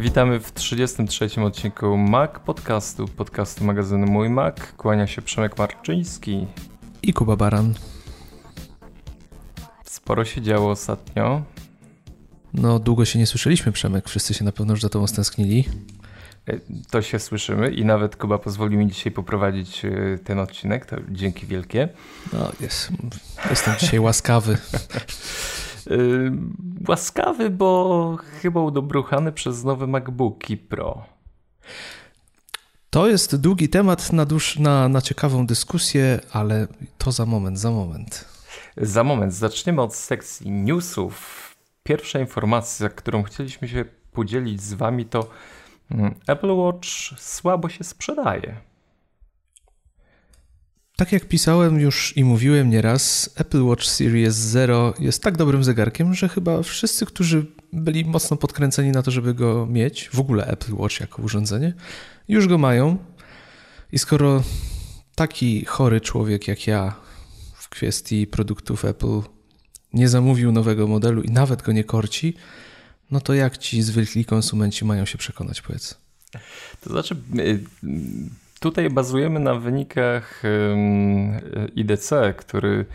Witamy w 33 odcinku Mac Podcastu, podcastu magazynu Mój Mac. Kłania się Przemek Marczyński. I Kuba Baran. Sporo się działo ostatnio. No, długo się nie słyszeliśmy, Przemek. Wszyscy się na pewno już za tobą stęsknili. E, to się słyszymy i nawet Kuba pozwolił mi dzisiaj poprowadzić e, ten odcinek, to dzięki wielkie. No, jest, jestem dzisiaj łaskawy. E, łaskawy, bo chyba udobruchany przez nowe MacBooki Pro. To jest długi temat na, dusz, na, na ciekawą dyskusję, ale to za moment, za moment. Za moment. Zaczniemy od sekcji newsów. Pierwsza informacja, którą chcieliśmy się podzielić z Wami, to mm, Apple Watch słabo się sprzedaje. Tak jak pisałem już i mówiłem nieraz, Apple Watch Series 0 jest tak dobrym zegarkiem, że chyba wszyscy, którzy byli mocno podkręceni na to, żeby go mieć, w ogóle Apple Watch jako urządzenie, już go mają. I skoro taki chory człowiek jak ja w kwestii produktów Apple nie zamówił nowego modelu i nawet go nie korci, no to jak ci zwykli konsumenci mają się przekonać, powiedz? To znaczy, y, tutaj bazujemy na wynikach IDC, który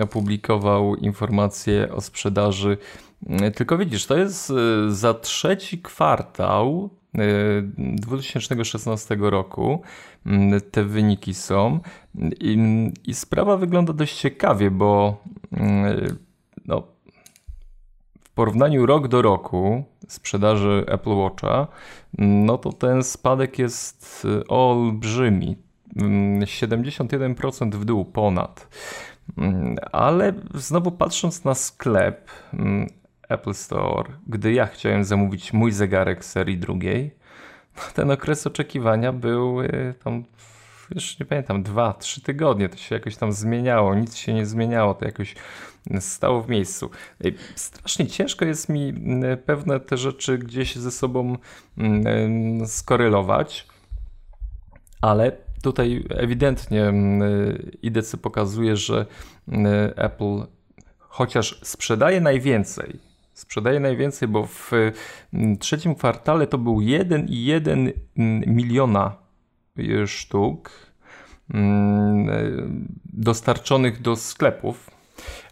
opublikował informacje o sprzedaży. Tylko widzisz, to jest y, za trzeci kwartał 2016 y, roku te wyniki są i, i sprawa wygląda dość ciekawie, bo no, porównaniu rok do roku sprzedaży Apple Watcha, no to ten spadek jest y, olbrzymi. 71% mm, w dół ponad. Mm, ale znowu patrząc na sklep mm, Apple Store, gdy ja chciałem zamówić mój zegarek serii drugiej, no ten okres oczekiwania był y, tam już nie pamiętam, dwa, trzy tygodnie, to się jakoś tam zmieniało, nic się nie zmieniało, to jakoś stało w miejscu. Strasznie ciężko jest mi pewne te rzeczy gdzieś ze sobą skorelować, ale tutaj ewidentnie IDC pokazuje, że Apple chociaż sprzedaje najwięcej, sprzedaje najwięcej, bo w trzecim kwartale to był 1,1 miliona sztuk dostarczonych do sklepów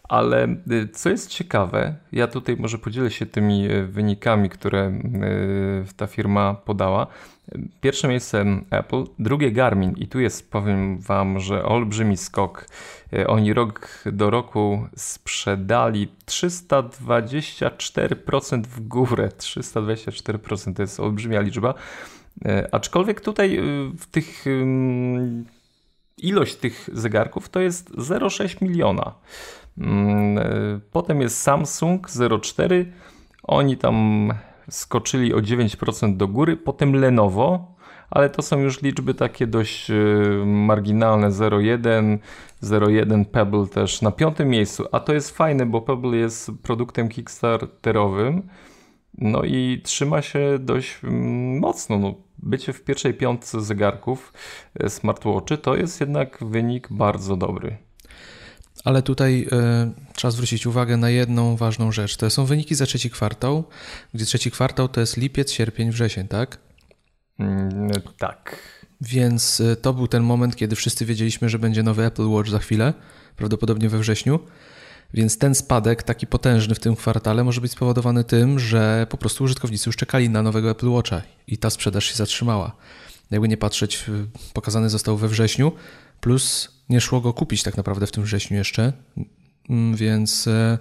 ale y, co jest ciekawe, ja tutaj może podzielę się tymi y, wynikami, które y, ta firma podała. Pierwsze miejsce Apple, drugie Garmin i tu jest, powiem Wam, że olbrzymi skok. Oni rok do roku sprzedali 324% w górę. 324% to jest olbrzymia liczba. Aczkolwiek tutaj w tych ilość tych zegarków to jest 0,6 miliona. Mm, e, potem jest Samsung 0,4. Oni tam skoczyli o 9% do góry. Potem Lenovo, ale to są już liczby takie dość e, marginalne 0,1, 0,1 Pebble też na piątym miejscu. A to jest fajne, bo Pebble jest produktem kickstarterowym. No i trzyma się dość mm, mocno. No, bycie w pierwszej piątce zegarków e, smartwatchy to jest jednak wynik bardzo dobry. Ale tutaj y, trzeba zwrócić uwagę na jedną ważną rzecz. To są wyniki za trzeci kwartał, gdzie trzeci kwartał to jest lipiec, sierpień, wrzesień, tak? Mm, tak. Więc y, to był ten moment, kiedy wszyscy wiedzieliśmy, że będzie nowy Apple Watch za chwilę, prawdopodobnie we wrześniu. Więc ten spadek, taki potężny w tym kwartale, może być spowodowany tym, że po prostu użytkownicy już czekali na nowego Apple Watcha i ta sprzedaż się zatrzymała. Jakby nie patrzeć, pokazany został we wrześniu, plus nie szło go kupić tak naprawdę w tym wrześniu jeszcze, mm, więc e,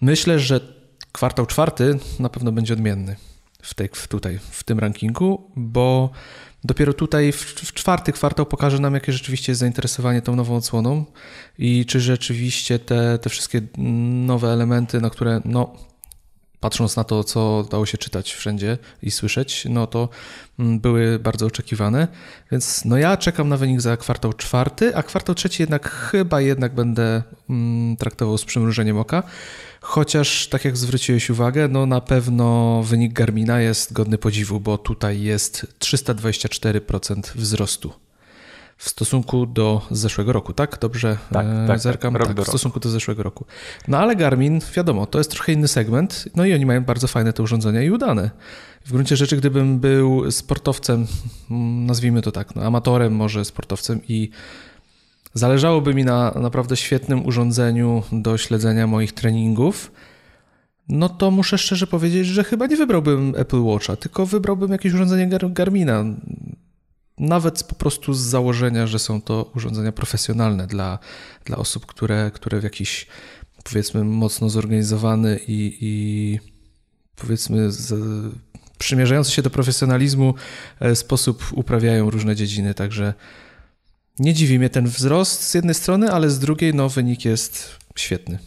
myślę, że kwartał czwarty na pewno będzie odmienny w tej, tutaj, w tym rankingu, bo dopiero tutaj w, w, czwarty kwartał pokaże nam, jakie rzeczywiście jest zainteresowanie tą nową odsłoną i czy rzeczywiście te, te wszystkie nowe elementy, na które no, patrząc na to, co dało się czytać wszędzie i słyszeć, no to mm, były bardzo oczekiwane. Więc no ja czekam na wynik za kwartał czwarty, a kwartał trzeci jednak chyba jednak będę mm, traktował z przymrużeniem oka. Chociaż, tak jak zwróciłeś uwagę, no na pewno wynik Garmina jest godny podziwu, bo tutaj jest 324% wzrostu w stosunku do zeszłego roku, tak? Dobrze tak, tak, tak. zerkam? Tak, tak w stosunku do zeszłego roku. No ale Garmin, wiadomo, to jest trochę inny segment, no i oni mają bardzo fajne te urządzenia i udane. W gruncie rzeczy, gdybym był sportowcem, mm, nazwijmy to tak, no, amatorem może sportowcem i zależałoby mi na naprawdę świetnym urządzeniu do śledzenia moich treningów, no to muszę szczerze powiedzieć, że chyba nie wybrałbym Apple Watcha, tylko wybrałbym jakieś urządzenie Gar Garmina. Nawet po prostu z założenia, że są to urządzenia profesjonalne dla, dla osób, które, które w jakiś powiedzmy mocno zorganizowany i, i powiedzmy z, przymierzający się do profesjonalizmu e, sposób uprawiają różne dziedziny. Także nie dziwi mnie ten wzrost z jednej strony, ale z drugiej no, wynik jest świetny.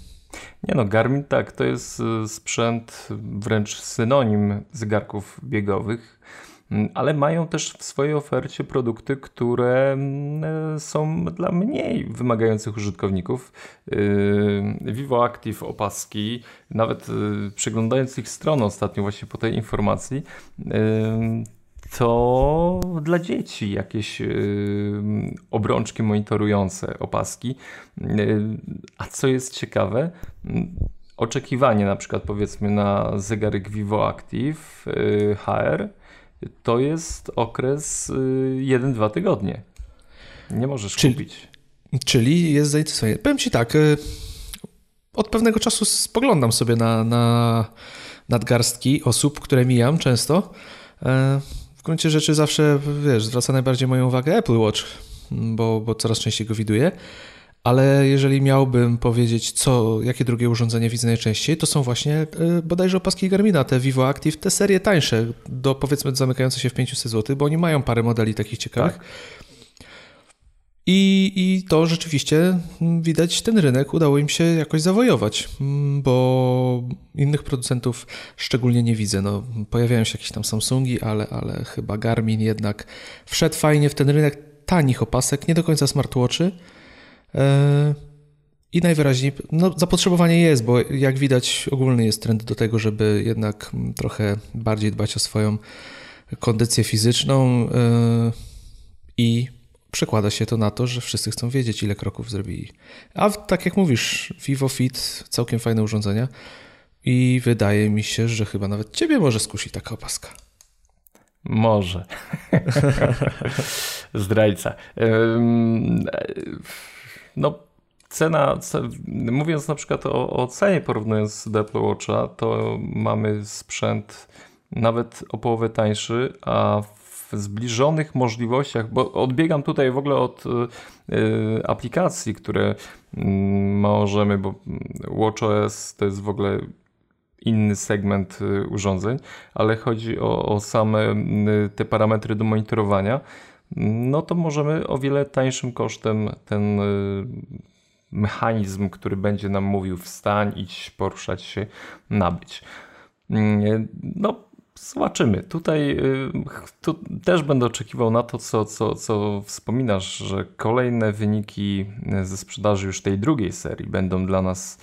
Nie no, Garmin tak, to jest y, sprzęt wręcz synonim zegarków biegowych, ale mają też w swojej ofercie produkty, które mm, są dla mniej wymagających użytkowników. Y, Vivo Active opaski, nawet y, przeglądając ich stronę ostatnio właśnie po tej informacji, to dla dzieci jakieś obrączki monitorujące opaski. A co jest ciekawe, oczekiwanie na przykład powiedzmy na zegarek Vivo Active y, HR to jest okres 1-2 y, tygodnie. Nie możesz czyli, kupić. Czyli jest zainteresowanie. Powiem Ci tak, y, od pewnego czasu spoglądam sobie na, na nadgarstki osób, które mijam często w gruncie rzeczy zawsze, wiesz, zwraca najbardziej moją uwagę Apple Watch, bo, bo coraz częściej go widuję. Ale jeżeli miałbym powiedzieć, co, jakie drugie urządzenie widzę najczęściej, to są właśnie y, bodajże opaski Garmina, te Vivo Active, te serie tańsze, do powiedzmy zamykające się w 500 zł, bo oni mają parę modeli takich ciekawych. Tak. I, I to rzeczywiście mm, widać, ten rynek udało im się jakoś zawojować, mm, bo innych producentów szczególnie nie widzę. No, pojawiają się jakieś tam Samsungi, ale, ale chyba Garmin jednak wszedł fajnie w ten rynek tanich opasek, nie do końca smartwatchy. E, I najwyraźniej no, zapotrzebowanie jest, bo jak widać, ogólny jest trend do tego, żeby jednak mm, trochę bardziej dbać o swoją kondycję fizyczną e, i przekłada się to na to, że wszyscy chcą wiedzieć, ile kroków zrobili. A tak jak mówisz, Vivo Fit, całkiem fajne urządzenia i wydaje mi się, że chyba nawet ciebie może skusi taka opaska. Może. Zdrajca. No, cena, mówiąc na przykład o, o cenie porównując do Apple Watcha, to mamy sprzęt nawet o połowę tańszy, a zbliżonych możliwościach, bo odbiegam tutaj w ogóle od y, y, aplikacji, które y, możemy, bo WatchOS to jest w ogóle inny segment y, urządzeń, ale chodzi o, o same y, te parametry do monitorowania, no to możemy o wiele tańszym kosztem ten y, mechanizm, który będzie nam mówił wstań, idź, poruszać się, nabyć. No, Zobaczymy. Tutaj y, tu też będę oczekiwał na to, co, co, co wspominasz, że kolejne wyniki ze sprzedaży już tej drugiej serii będą dla nas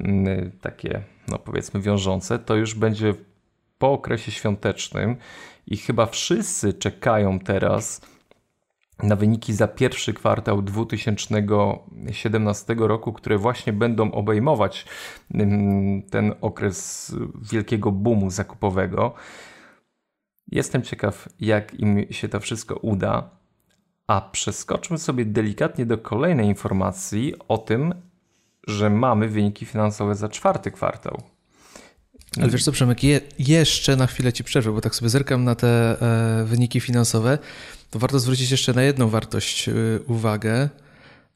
y, takie, no powiedzmy, wiążące. To już będzie po okresie świątecznym i chyba wszyscy czekają teraz na wyniki za pierwszy kwartał 2017 roku, które właśnie będą obejmować ten okres wielkiego boomu zakupowego. Jestem ciekaw, jak im się to wszystko uda. A przeskoczmy sobie delikatnie do kolejnej informacji o tym, że mamy wyniki finansowe za czwarty kwartał. Ale wiesz co, Przemek, je, jeszcze na chwilę ci przerwę, bo tak sobie zerkam na te e, wyniki finansowe to warto zwrócić jeszcze na jedną wartość y, uwagę,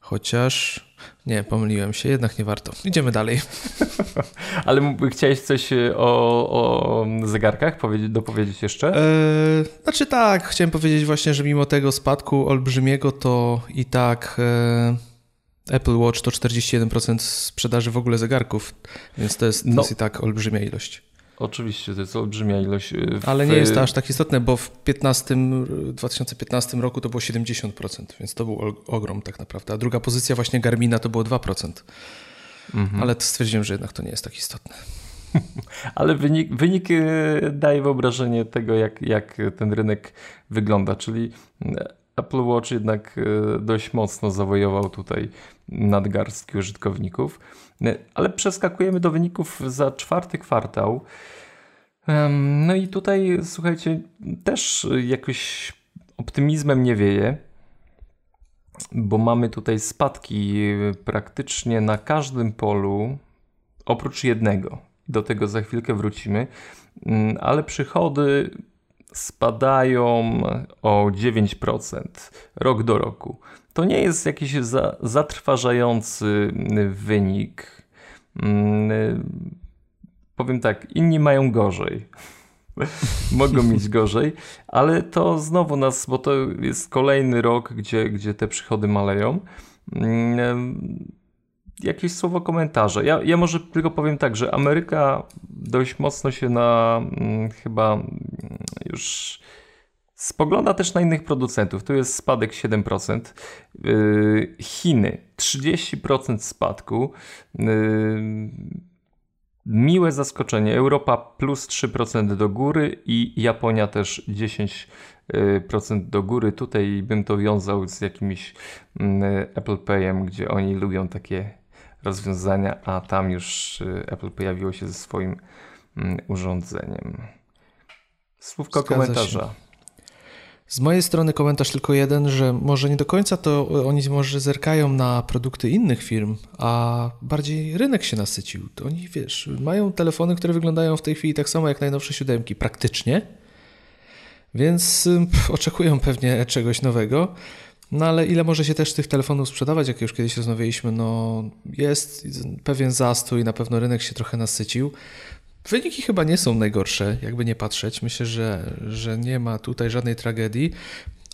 chociaż nie, pomyliłem się, jednak nie warto. Idziemy dalej. Ale chciałeś coś y, o, o zegarkach powiedzieć, dopowiedzieć jeszcze? Eee, znaczy tak, chciałem powiedzieć właśnie, że mimo tego spadku olbrzymiego, to i tak e, Apple Watch to 41% sprzedaży w ogóle zegarków, więc to jest, to no. jest i tak olbrzymia ilość. Oczywiście, to jest olbrzymia ilość. Y, w... Ale nie jest to aż tak istotne, bo w 15, 2015 roku to było 70%, więc to był ogrom tak naprawdę. A druga pozycja właśnie Garmina to było 2%. Mhm. Ale stwierdziłem, że jednak to nie jest tak istotne. Ale wynik, wynik y, daje wyobrażenie tego, jak, jak ten rynek wygląda, czyli Apple Watch jednak e, dość mocno zawojował tutaj nadgarstki użytkowników. E, ale przeskakujemy do wyników za czwarty kwartał. No i tutaj, słuchajcie, też jakoś optymizmem nie wieje, bo mamy tutaj spadki praktycznie na każdym polu, oprócz jednego. Do tego za chwilkę wrócimy, mm, ale przychody spadają o 9% rok do roku. To nie jest jakiś za, zatrważający wynik. Mm, powiem tak, inni mają gorzej. Mogą mieć gorzej, ale to znowu nas, bo to jest kolejny rok, gdzie, gdzie te przychody maleją. Mm, jakieś słowo komentarza. Ja, ja może tylko powiem tak, że Ameryka dość mocno się na hmm, chyba mm, już spogląda też na innych producentów. Tu jest spadek 7%. Yy, Chiny 30% spadku. Yy, miłe zaskoczenie. Europa plus 3% do góry i Japonia też 10% do góry. Tutaj bym to wiązał z jakimś mm, Apple Payem, gdzie oni lubią takie rozwiązania, a tam już y, Apple pojawiło się ze swoim mm, urządzeniem. Słówko Zgadza komentarza. Się. Z mojej strony komentarz tylko jeden, że może nie do końca to oni może zerkają na produkty innych firm, a bardziej rynek się nasycił. To oni, wiesz, mają telefony, które wyglądają w tej chwili tak samo jak najnowsze siódemki, praktycznie, więc pff, oczekują pewnie czegoś nowego. No ale ile może się też tych telefonów sprzedawać, jak już kiedyś rozmawialiśmy, no jest pewien zastój, na pewno rynek się trochę nasycił. Wyniki chyba nie są najgorsze, jakby nie patrzeć. Myślę, że, że nie ma tutaj żadnej tragedii,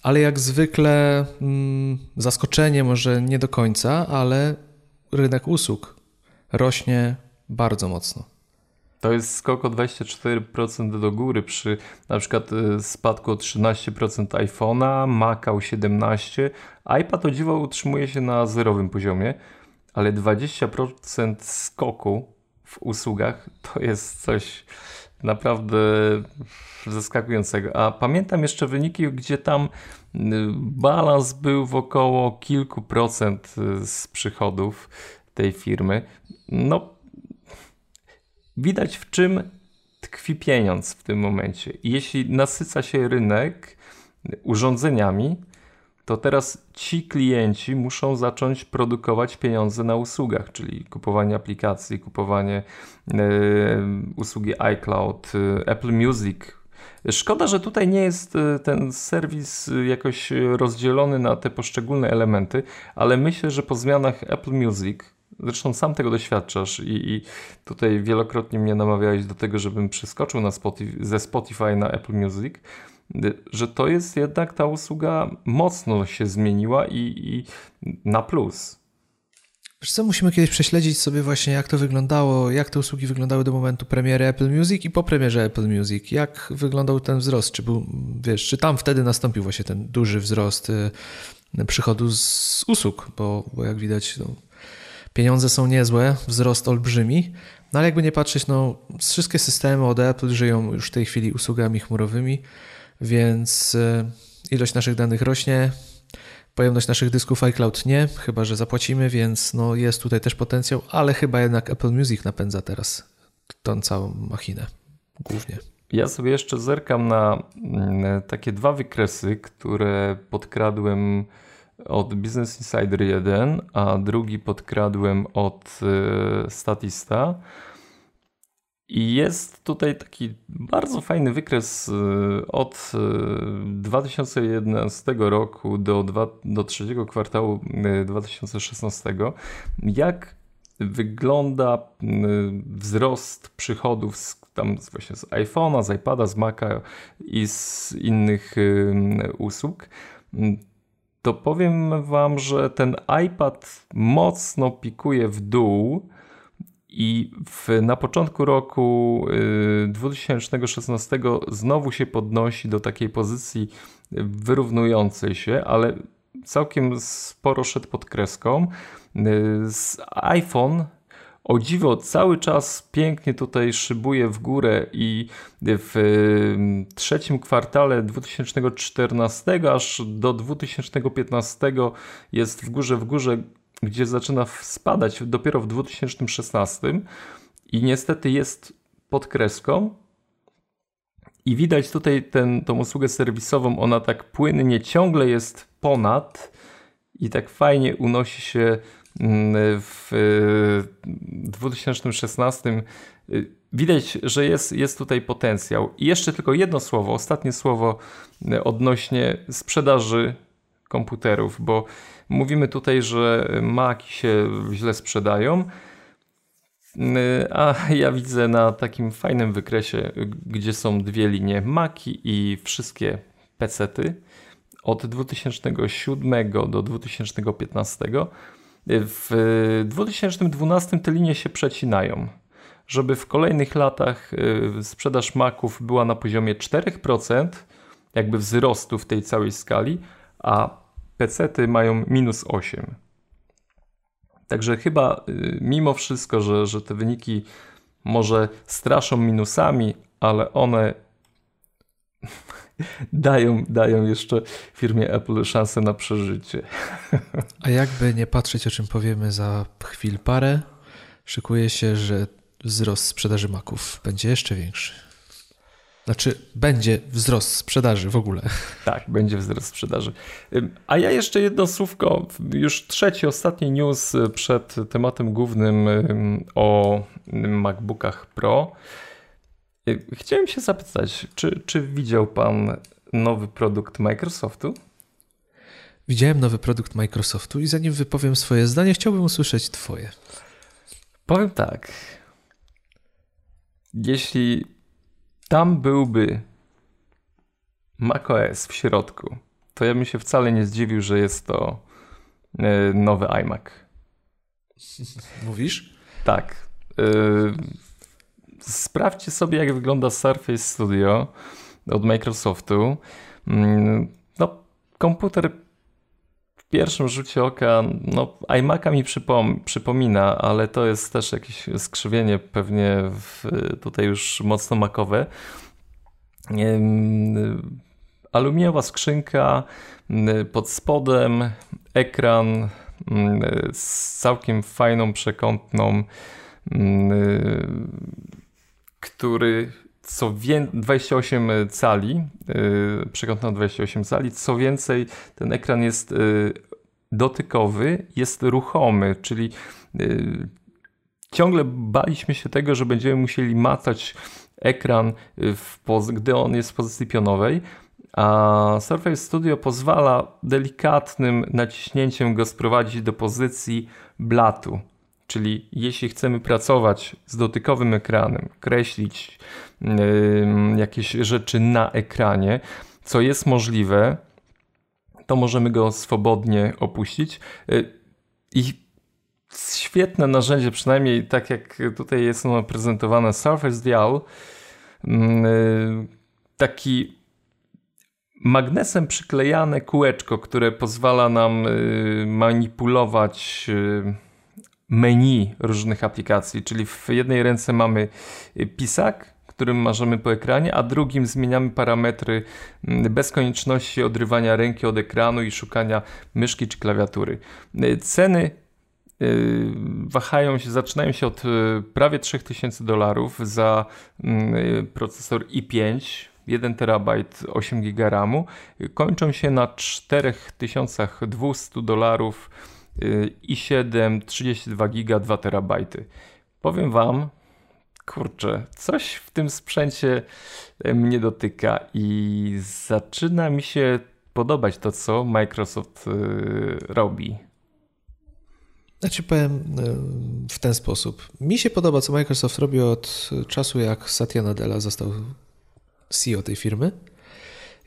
ale jak zwykle mm, zaskoczenie może nie do końca, ale rynek usług rośnie bardzo mocno. To jest skok o 24% do góry przy na przykład y, spadku o 13% iPhone'a, Maca o 17%. iPad o dziwo utrzymuje się na zerowym poziomie, ale 20% skoku w usługach to jest coś naprawdę zaskakującego. A pamiętam jeszcze wyniki, gdzie tam y, balans był w około kilku procent y, z przychodów tej firmy. No, widać w czym tkwi pieniądz w tym momencie. jeśli nasyca się rynek urządzeniami, to teraz ci klienci muszą zacząć produkować pieniądze na usługach, czyli kupowanie aplikacji, kupowanie e, usługi iCloud, e, Apple Music. Szkoda, że tutaj nie jest e, ten serwis jakoś rozdzielony na te poszczególne elementy, ale myślę, że po zmianach Apple Music, zresztą sam tego doświadczasz i, i tutaj wielokrotnie mnie namawiałeś do tego, żebym przeskoczył na Spotify, ze Spotify na Apple Music, że to jest jednak ta usługa mocno się zmieniła i, i na plus. Wiesz co, musimy kiedyś prześledzić sobie właśnie jak to wyglądało, jak te usługi wyglądały do momentu premiery Apple Music i po premierze Apple Music. Jak wyglądał ten wzrost? Czy był, wiesz, czy tam wtedy nastąpił właśnie ten duży wzrost y, przychodu z usług? Bo, bo jak widać, no, pieniądze są niezłe, wzrost olbrzymi, no ale jakby nie patrzeć, no wszystkie systemy od Apple żyją już w tej chwili usługami chmurowymi, więc e, ilość naszych danych rośnie, pojemność naszych dysków iCloud nie, chyba że zapłacimy, więc no jest tutaj też potencjał, ale chyba jednak Apple Music napędza teraz tą całą machinę głównie. Ja sobie jeszcze zerkam na mm, takie dwa wykresy, które podkradłem od Business Insider 1, a drugi podkradłem od e, Statista. I jest tutaj taki bardzo fajny wykres y, od 2011 y, roku do, dwa, do trzeciego kwartału 2016, y, jak wygląda wzrost przychodów z, tam właśnie z iPhone'a, z iPada, z Maca i z innych usług. To powiem Wam, że ten iPad mocno pikuje w dół i w, na początku roku 2016 y, znowu się podnosi do takiej pozycji wyrównującej się, ale całkiem sporo szedł pod kreską. Y, z iPhone o dziwo cały czas pięknie tutaj szybuje w górę i w trzecim kwartale 2014 aż do 2015 jest w górze w górze, gdzie zaczyna spadać dopiero w 2016 i niestety jest pod kreską. I widać tutaj ten, tą usługę serwisową, ona tak płynnie ciągle jest ponad i tak fajnie unosi się w 2016. Widać, że jest, jest tutaj potencjał. I jeszcze tylko jedno słowo, ostatnie słowo odnośnie sprzedaży komputerów, bo mówimy tutaj, że Maki się źle sprzedają. A ja widzę na takim fajnym wykresie, gdzie są dwie linie Maki i wszystkie pecety od 2007 do 2015. W 2012 te linie się przecinają. Żeby w kolejnych latach y, sprzedaż Maców była na poziomie 4%, jakby wzrostu w tej całej skali, a pecety mają minus 8%. Także chyba y, mimo wszystko, że, że te wyniki może straszą minusami, ale one dają, dają jeszcze firmie Apple szansę na przeżycie. A jakby nie patrzeć, o czym powiemy za chwil parę, szykuje się, że wzrost sprzedaży maków będzie jeszcze większy. Znaczy, będzie wzrost sprzedaży w ogóle. Tak, będzie wzrost sprzedaży. A ja jeszcze jedno słówko, już trzeci, ostatni news przed tematem głównym o MacBookach Pro. Chciałem się zapytać, czy, czy widział Pan nowy produkt Microsoftu? Widziałem nowy produkt Microsoftu i zanim wypowiem swoje zdanie, chciałbym usłyszeć Twoje. Powiem tak. Jeśli tam byłby macOS w środku, to ja bym się wcale nie zdziwił, że jest to e, nowy iMac. Mówisz? Tak. Sprawdźcie sobie, jak wygląda Surface Studio od Microsoftu. Mm, no, komputer w pierwszym rzucie oka, no, iMac'a mi przypom przypomina, ale to jest też jakieś skrzywienie pewnie w, tutaj już mocno makowe. Aluminiowa skrzynka, pod spodem ekran z całkiem fajną przekątną, który co więcej, 28 cali, yy, przekątna 28 cali, co więcej, ten ekran jest yy, dotykowy, jest ruchomy, czyli yy, ciągle baliśmy się tego, że będziemy musieli macać ekran, gdy on jest w pozycji pionowej, a Surface Studio pozwala delikatnym naciśnięciem go sprowadzić do pozycji blatu. Czyli jeśli chcemy pracować z dotykowym ekranem, kreślić yy, jakieś rzeczy na ekranie, co jest możliwe, to możemy go swobodnie opuścić. Yy, I świetne narzędzie, przynajmniej tak jak tutaj jest ono prezentowane, Surface Dial, yy, taki magnesem przyklejane kółeczko, które pozwala nam y, manipulować y, menu różnych aplikacji, czyli w jednej ręce mamy y, pisak, którym marzymy po ekranie, a drugim zmieniamy parametry mm, bez konieczności odrywania ręki od ekranu i szukania myszki czy klawiatury. Y, ceny y, wahają się, zaczynają się od prawie 3000 dolarów za mm, procesor i5 1 terabajt 8 GB RAMu, kończą się na 4200 dolarów i7 32 giga 2 terabajty. Powiem wam, kurczę, coś w tym sprzęcie e, mnie dotyka i zaczyna mi się podobać to, co Microsoft e, robi. Znaczy powiem e, w ten sposób. Mi się podoba, co Microsoft robi od czasu, jak Satya Nadella został CEO tej firmy.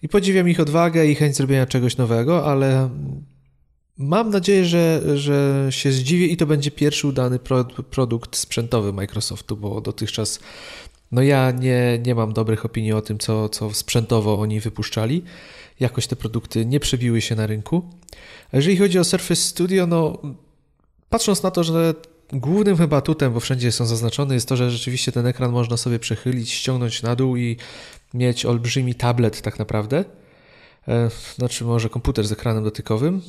I podziwiam ich odwagę i chęć zrobienia czegoś nowego, ale Mam nadzieję, że, że się zdziwię i to będzie pierwszy udany pro, produkt sprzętowy Microsoftu, bo dotychczas no ja nie, nie mam dobrych opinii o tym, co, co sprzętowo oni wypuszczali. Jakoś te produkty nie przebiły się na rynku. A jeżeli chodzi o Surface Studio, no patrząc na to, że głównym chyba atutem, bo wszędzie są zaznaczone, jest to, że rzeczywiście ten ekran można sobie przechylić, ściągnąć na dół i mieć olbrzymi tablet tak naprawdę. E, znaczy może komputer z ekranem dotykowym.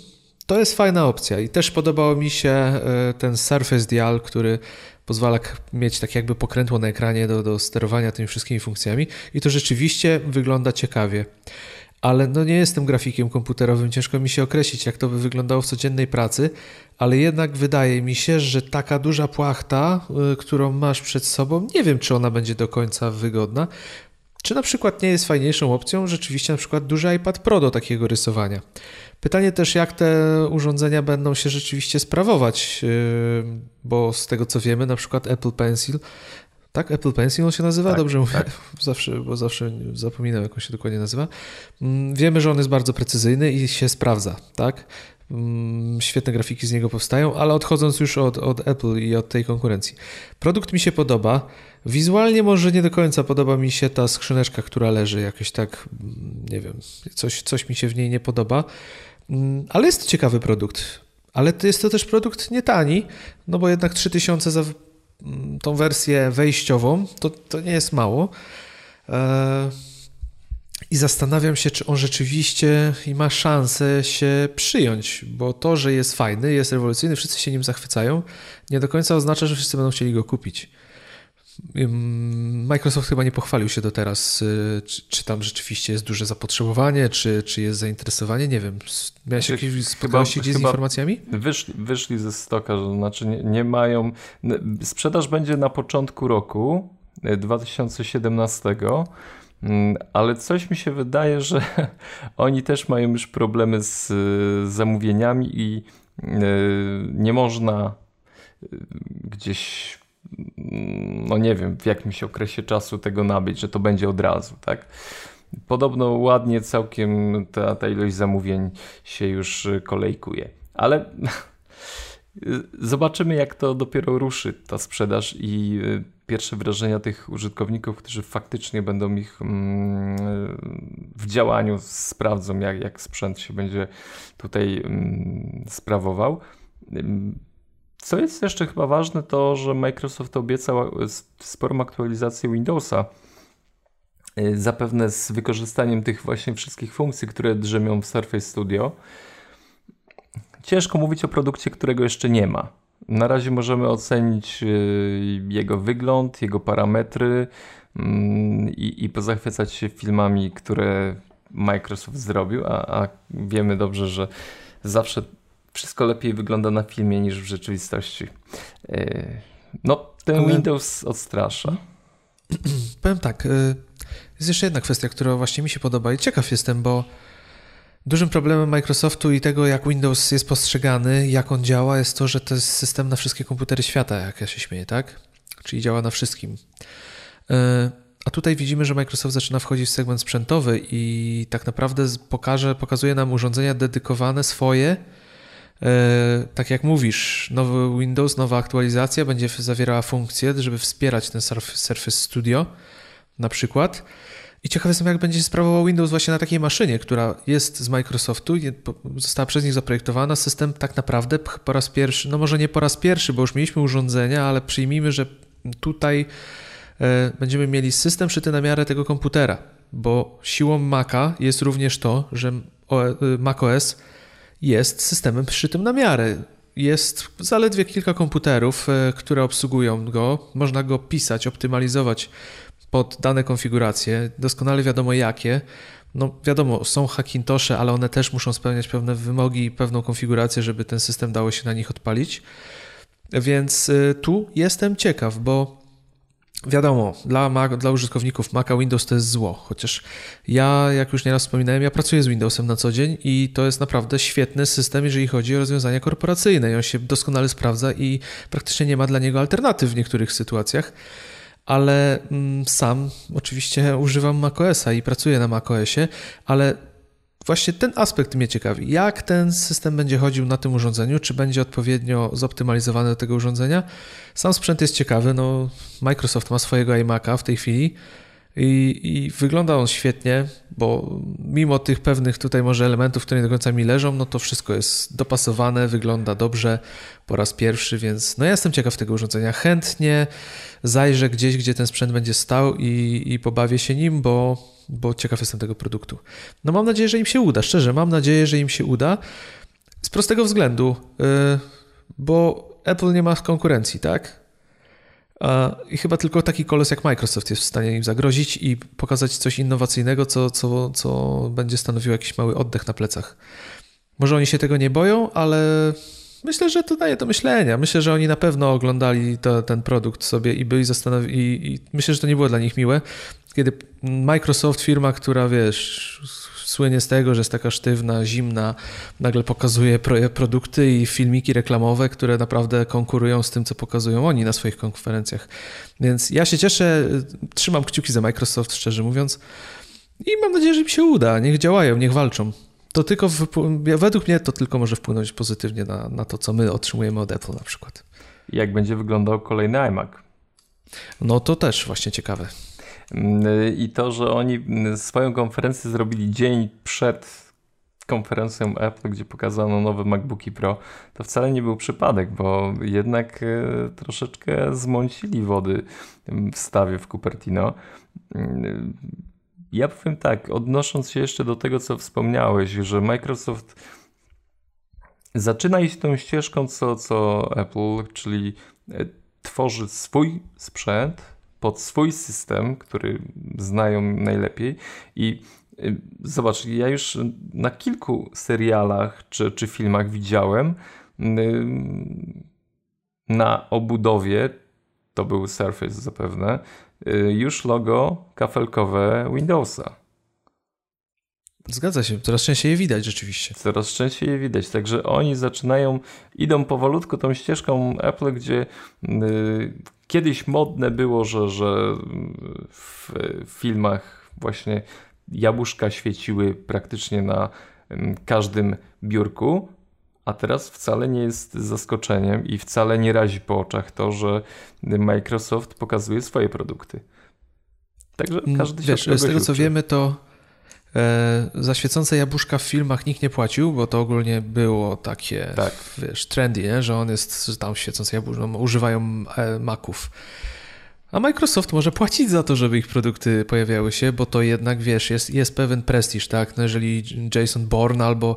To jest fajna opcja i też podobał mi się e, ten Surface Dial, który pozwala mieć tak jakby pokrętło na ekranie do, do sterowania tymi wszystkimi funkcjami i to rzeczywiście wygląda ciekawie. Ale no nie jestem grafikiem komputerowym, ciężko mi się określić, jak to by wyglądało w codziennej pracy, ale jednak wydaje mi się, że taka duża płachta, y, którą masz przed sobą, nie wiem, czy ona będzie do końca wygodna. Czy na przykład nie jest fajniejszą opcją rzeczywiście na przykład duży iPad Pro do takiego rysowania? Pytanie też, jak te urządzenia będą się rzeczywiście sprawować, y, bo z tego co wiemy, na przykład Apple Pencil, tak? Apple Pencil on się nazywa? Tak, Dobrze mówię? Tak. Zawsze, bo zawsze zapominam, jak on się dokładnie nazywa. Mm, wiemy, że on jest bardzo precyzyjny i się sprawdza, tak? Mm, świetne grafiki z niego powstają, ale odchodząc już od, od Apple i od tej konkurencji. Produkt mi się podoba. Wizualnie może nie do końca podoba mi się ta skrzyneczka, która leży jakoś tak, mm, nie wiem, coś, coś mi się w niej nie podoba, mm, ale jest to ciekawy produkt. Ale jest to też produkt nie tani, no bo jednak 3000 za tą wersję wejściową to, to nie jest mało. E, I zastanawiam się, czy on rzeczywiście i ma szansę się przyjąć, bo to, że jest fajny, jest rewolucyjny, wszyscy się nim zachwycają, nie do końca oznacza, że wszyscy będą chcieli go kupić. Microsoft chyba nie pochwalił się do teraz, y, czy, czy, tam rzeczywiście jest duże zapotrzebowanie, czy, czy jest zainteresowanie, nie wiem. Miałeś znaczy, jakieś spotkałeś z informacjami? Wyszli, wyszli ze stoka, że znaczy nie, nie mają... Sprzedaż będzie na początku roku 2017, y, mm, ale coś mi się wydaje, że oni też mają już problemy z zamówieniami i y, nie można gdzieś no nie wiem, w jakimś okresie czasu tego nabyć, że to będzie od razu, tak? Podobno ładnie całkiem ta, ta ilość zamówień się już kolejkuje, ale zobaczymy jak to dopiero ruszy ta sprzedaż i y, pierwsze wrażenia tych użytkowników, którzy faktycznie będą ich mm, w działaniu sprawdzą, jak, jak sprzęt się będzie tutaj mm, sprawował. Co jest jeszcze chyba ważne, to że Microsoft obiecał sporą aktualizację Windowsa. Y, zapewne z wykorzystaniem tych właśnie wszystkich funkcji, które drzemią w Surface Studio. Ciężko mówić o produkcie, którego jeszcze nie ma. Na razie możemy ocenić y, jego wygląd, jego parametry mm, i, i pozachwycać się filmami, które Microsoft zrobił, a, a wiemy dobrze, że zawsze wszystko lepiej wygląda na filmie niż w rzeczywistości. E, no, ten Ale... Windows odstrasza. Powiem tak, e, jest jeszcze jedna kwestia, która właśnie mi się podoba i ciekaw jestem, bo dużym problemem Microsoftu i tego, jak Windows jest postrzegany, jak on działa, jest to, że to jest system na wszystkie komputery świata, jak ja się śmieję, tak? Czyli działa na wszystkim. E, a tutaj widzimy, że Microsoft zaczyna wchodzić w segment sprzętowy i tak naprawdę pokaże, pokazuje nam urządzenia dedykowane swoje tak jak mówisz, nowy Windows, nowa aktualizacja będzie zawierała funkcję, żeby wspierać ten Surface Studio na przykład. I ciekaw jestem, jak będzie się sprawował Windows właśnie na takiej maszynie, która jest z Microsoftu, została przez nich zaprojektowana. System tak naprawdę po raz pierwszy, no może nie po raz pierwszy, bo już mieliśmy urządzenia, ale przyjmijmy, że tutaj e, będziemy mieli system szyty na miarę tego komputera, bo siłą Maca jest również to, że e, macOS jest systemem szytym na miarę. Jest zaledwie kilka komputerów, e, które obsługują go. Można go pisać, optymalizować pod dane konfiguracje. Doskonale wiadomo jakie. No wiadomo, są Hackintosze, ale one też muszą spełniać pewne wymogi i pewną konfigurację, żeby ten system dało się na nich odpalić. Więc e, tu jestem ciekaw, bo Wiadomo, dla, Mac, dla użytkowników Maca Windows to jest zło, chociaż ja, jak już nieraz wspominałem, ja pracuję z Windowsem na co dzień i to jest naprawdę świetny system, jeżeli chodzi o rozwiązania korporacyjne i on się doskonale sprawdza i praktycznie nie ma dla niego alternatyw w niektórych sytuacjach, ale mm, sam oczywiście używam macOSa i pracuję na macOSie, ale Właśnie ten aspekt mnie ciekawi. Jak ten system będzie chodził na tym urządzeniu? Czy będzie odpowiednio zoptymalizowany do tego urządzenia? Sam sprzęt jest ciekawy. No, Microsoft ma swojego iMac'a w tej chwili i, i wygląda on świetnie. bo mimo tych pewnych tutaj może elementów, które nie do końca mi leżą, no to wszystko jest dopasowane, wygląda dobrze po raz pierwszy, więc no ja jestem ciekaw tego urządzenia. Chętnie zajrzę gdzieś, gdzie ten sprzęt będzie stał i, i pobawię się nim, bo, bo ciekaw jestem tego produktu. No mam nadzieję, że im się uda, szczerze, mam nadzieję, że im się uda. Z prostego względu, yy, bo Apple nie ma konkurencji, tak? I chyba tylko taki kolos jak Microsoft jest w stanie im zagrozić i pokazać coś innowacyjnego, co, co, co będzie stanowiło jakiś mały oddech na plecach. Może oni się tego nie boją, ale myślę, że to daje do myślenia. Myślę, że oni na pewno oglądali to, ten produkt sobie i byli zastanowili. I, I myślę, że to nie było dla nich miłe, kiedy Microsoft, firma, która wiesz, słynie z tego, że jest taka sztywna, zimna, nagle pokazuje produkty i filmiki reklamowe, które naprawdę konkurują z tym, co pokazują oni na swoich konferencjach. Więc ja się cieszę, trzymam kciuki za Microsoft, szczerze mówiąc, i mam nadzieję, że im się uda. Niech działają, niech walczą. To tylko, według mnie, to tylko może wpłynąć pozytywnie na, na to, co my otrzymujemy od Apple na przykład. Jak będzie wyglądał kolejny iMac? No to też właśnie ciekawe. Mm, I to, że oni mm, swoją konferencję zrobili dzień przed konferencją Apple, gdzie pokazano nowe MacBooki Pro, to wcale nie był przypadek, bo jednak e, troszeczkę zmącili wody w stawie w Cupertino. Mm, ja powiem tak, odnosząc się jeszcze do tego, co wspomniałeś, że Microsoft zaczyna iść tą ścieżką, co, co Apple, czyli tworzy swój sprzęt, pod swój system, który znają najlepiej i y, Zobacz, ja już na kilku serialach czy, czy filmach widziałem na obudowie, to był Surface zapewne, y, już logo kafelkowe Windowsa. Zgadza się, coraz częściej je widać rzeczywiście. Coraz częściej je widać, także oni zaczynają, idą powolutku tą ścieżką Apple, gdzie kiedyś modne było, że, że w filmach właśnie jabłuszka świeciły praktycznie na każdym biurku, a teraz wcale nie jest zaskoczeniem i wcale nie razi po oczach to, że Microsoft pokazuje swoje produkty. Także mm, każdy Wiesz, się z tego co wiemy, to za świecące jabłuszka w filmach nikt nie płacił, bo to ogólnie było takie, tak. wiesz, trendy, nie? że on jest, że tam świecące jabłuszka, no, używają e, maków. A Microsoft może płacić za to, żeby ich produkty pojawiały się, bo to jednak, wiesz, jest, jest pewien prestiż, tak? No jeżeli Jason Bourne albo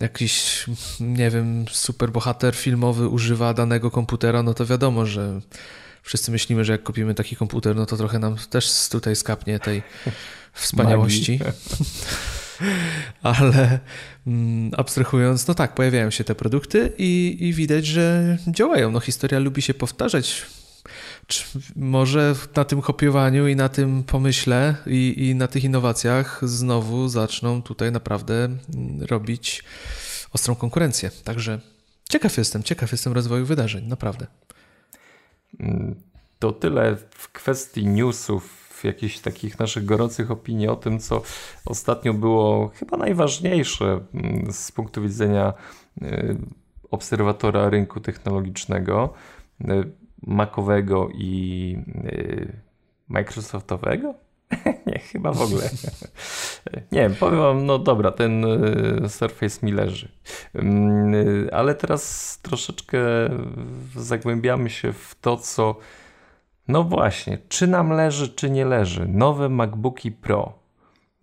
jakiś, nie wiem, superbohater filmowy używa danego komputera, no to wiadomo, że wszyscy myślimy, że jak kupimy taki komputer, no to trochę nam też tutaj skapnie tej wspaniałości. Ale mm, abstrahując, no tak, pojawiają się te produkty i, i widać, że działają. No historia lubi się powtarzać. Czy może na tym kopiowaniu i na tym pomyśle i, i na tych innowacjach znowu zaczną tutaj naprawdę mm, robić ostrą konkurencję. Także ciekaw jestem, ciekaw jestem rozwoju wydarzeń, naprawdę. To tyle w kwestii newsów jakichś takich naszych gorących opinii o tym, co ostatnio było chyba najważniejsze mm, z punktu widzenia y, obserwatora rynku technologicznego, y, Macowego i y, Microsoftowego? nie, chyba w ogóle. nie, powiem wam, no dobra, ten Surface mi leży. Mm, ale teraz troszeczkę zagłębiamy się w to, co no właśnie, czy nam leży, czy nie leży? Nowe MacBooki Pro.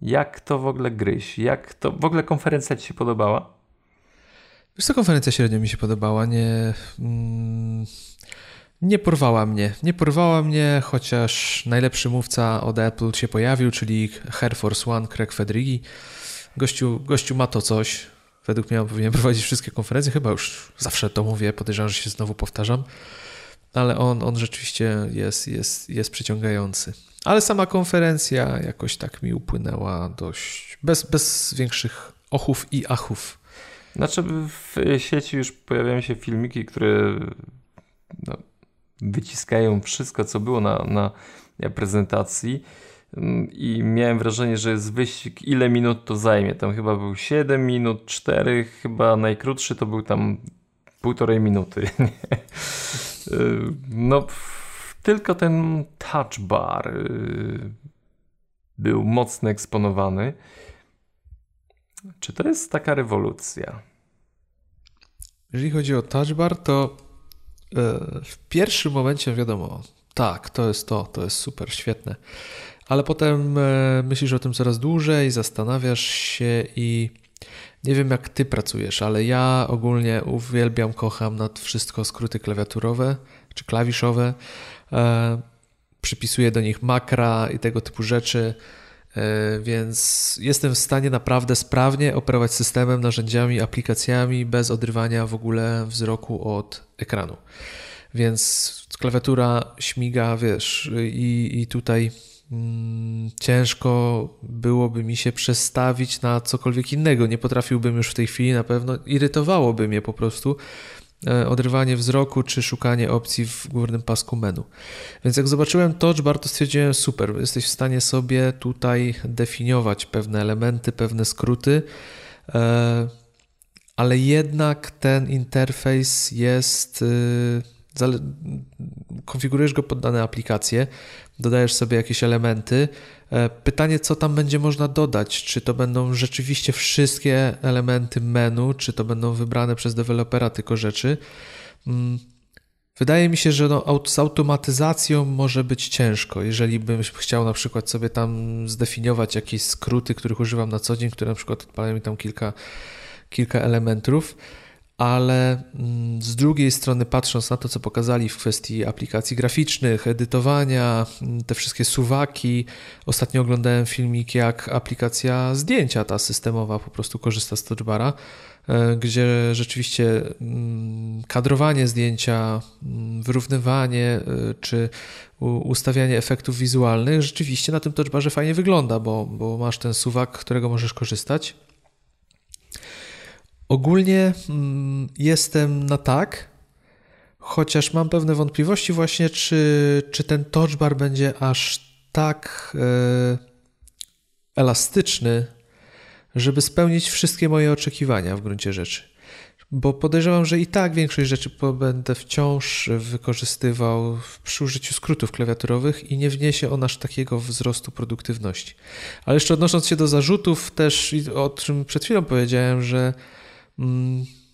Jak to w ogóle gryź? Jak to w ogóle konferencja Ci się podobała? Wiesz co, konferencja średnio mi się podobała. Nie, mm, nie porwała mnie. Nie porwała mnie, chociaż najlepszy mówca od Apple się pojawił, czyli Air Force One, Craig Federighi. Gościu, gościu ma to coś. Według mnie on powinien prowadzić wszystkie konferencje. Chyba już zawsze to mówię, podejrzewam, że się znowu powtarzam ale on, on rzeczywiście jest, jest, jest przyciągający. Ale sama konferencja jakoś tak mi upłynęła dość bez, bez większych ochów i achów. Znaczy w sieci już pojawiają się filmiki, które no, wyciskają wszystko, co było na, na prezentacji i miałem wrażenie, że jest wyścig, ile minut to zajmie. Tam chyba był 7 minut, 4, chyba najkrótszy to był tam półtorej minuty. Y, no, tylko ten touch bar y, był mocno eksponowany. Czy to jest taka rewolucja? Jeżeli chodzi o touch bar, to e, w pierwszym momencie wiadomo, tak, to jest to, to jest super, świetne. Ale potem myślisz o tym coraz dłużej, zastanawiasz się i nie wiem jak ty pracujesz, ale ja ogólnie uwielbiam, kocham nad wszystko skróty klawiaturowe czy klawiszowe. E, przypisuję do nich makra i tego typu rzeczy. E, więc jestem w stanie naprawdę sprawnie operować systemem, narzędziami, aplikacjami bez odrywania w ogóle wzroku od ekranu. Więc klawiatura śmiga, wiesz, i, i tutaj ciężko byłoby mi się przestawić na cokolwiek innego. Nie potrafiłbym już w tej chwili na pewno, irytowałoby mnie po prostu E, odrywanie wzroku czy szukanie opcji w górnym pasku menu. Więc jak zobaczyłem touch bar, to stwierdziłem super, jesteś w stanie sobie tutaj definiować pewne elementy, pewne skróty, e, ale jednak ten interfejs jest y, konfigurujesz go pod dane aplikacje, dodajesz sobie jakieś elementy. E, pytanie, co tam będzie można dodać? Czy to będą rzeczywiście wszystkie elementy menu, czy to będą wybrane przez dewelopera tylko rzeczy? Mm, wydaje mi się, że no, z automatyzacją może być ciężko. Jeżeli bym chciał na przykład sobie tam zdefiniować jakieś skróty, których używam na co dzień, które na przykład odpalają mi tam kilka, kilka elementów, ale mm, z drugiej strony, patrząc na to, co pokazali w kwestii aplikacji graficznych, edytowania, mm, te wszystkie suwaki, ostatnio oglądałem filmik, jak aplikacja zdjęcia ta systemowa po prostu korzysta z touchbara, e, gdzie rzeczywiście mm, kadrowanie zdjęcia, wyrównywanie e, czy ustawianie efektów wizualnych rzeczywiście na tym touchbarze fajnie wygląda, bo, bo masz ten suwak, którego możesz korzystać. Ogólnie mm, jestem na tak, chociaż mam pewne wątpliwości właśnie, czy, czy ten touch bar będzie aż tak e, elastyczny, żeby spełnić wszystkie moje oczekiwania w gruncie rzeczy. Bo podejrzewam, że i tak większość rzeczy będę wciąż wykorzystywał przy użyciu skrótów klawiaturowych i nie wniesie on aż takiego wzrostu produktywności. Ale jeszcze odnosząc się do zarzutów, też o czym przed chwilą powiedziałem, że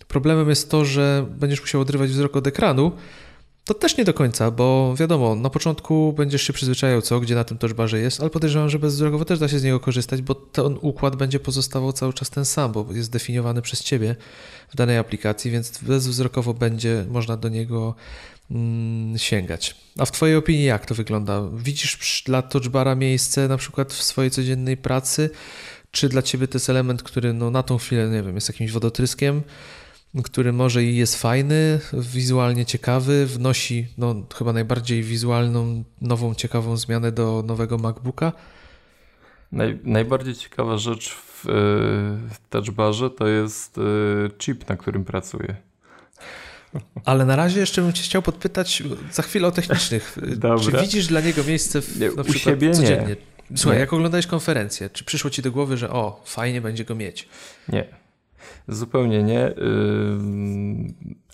problemem jest to, że będziesz musiał odrywać wzrok od ekranu. To też nie do końca, bo wiadomo, na początku będziesz się przyzwyczajał, co, gdzie na tym touchbarze jest, ale podejrzewam, że bezwzrokowo też da się z niego korzystać, bo ten układ będzie pozostawał cały czas ten sam, bo jest zdefiniowany przez ciebie w danej aplikacji, więc bezwzrokowo będzie można do niego mm, sięgać. A w Twojej opinii jak to wygląda? Widzisz dla touchbara miejsce na przykład w swojej codziennej pracy? Czy dla ciebie to jest element, który no, na tą chwilę, nie wiem, jest jakimś wodotryskiem, który może i jest fajny, wizualnie ciekawy, wnosi no, chyba najbardziej wizualną, nową, ciekawą zmianę do nowego MacBooka? Naj, najbardziej ciekawa rzecz w, w touchbarze to jest e, chip, na którym pracuję. Ale na razie jeszcze bym cię chciał podpytać za chwilę o technicznych. Dobra. Czy widzisz dla niego miejsce w, na przykład u siebie codziennie? Nie. Słuchaj, nie. jak oglądałeś konferencję, czy przyszło ci do głowy, że o, fajnie będzie go mieć? Nie, zupełnie nie,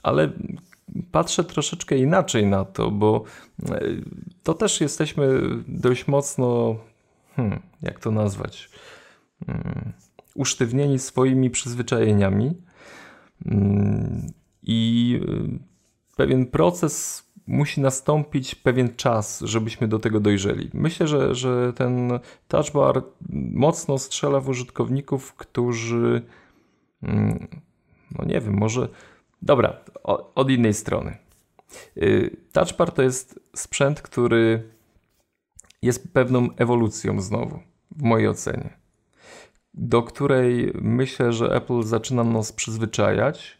ale patrzę troszeczkę inaczej na to, bo yy, to też jesteśmy dość mocno, hmm, jak to nazwać, usztywnieni swoimi przyzwyczajeniami i pewien proces musi nastąpić pewien czas, żebyśmy do tego dojrzeli. Myślę, że, że ten touch bar mocno strzela w użytkowników, którzy, mm, no nie wiem, może. Dobra, od innej strony. Y, touch bar to jest sprzęt, który jest pewną ewolucją znowu, w mojej ocenie, do której myślę, że Apple zaczyna nas przyzwyczajać.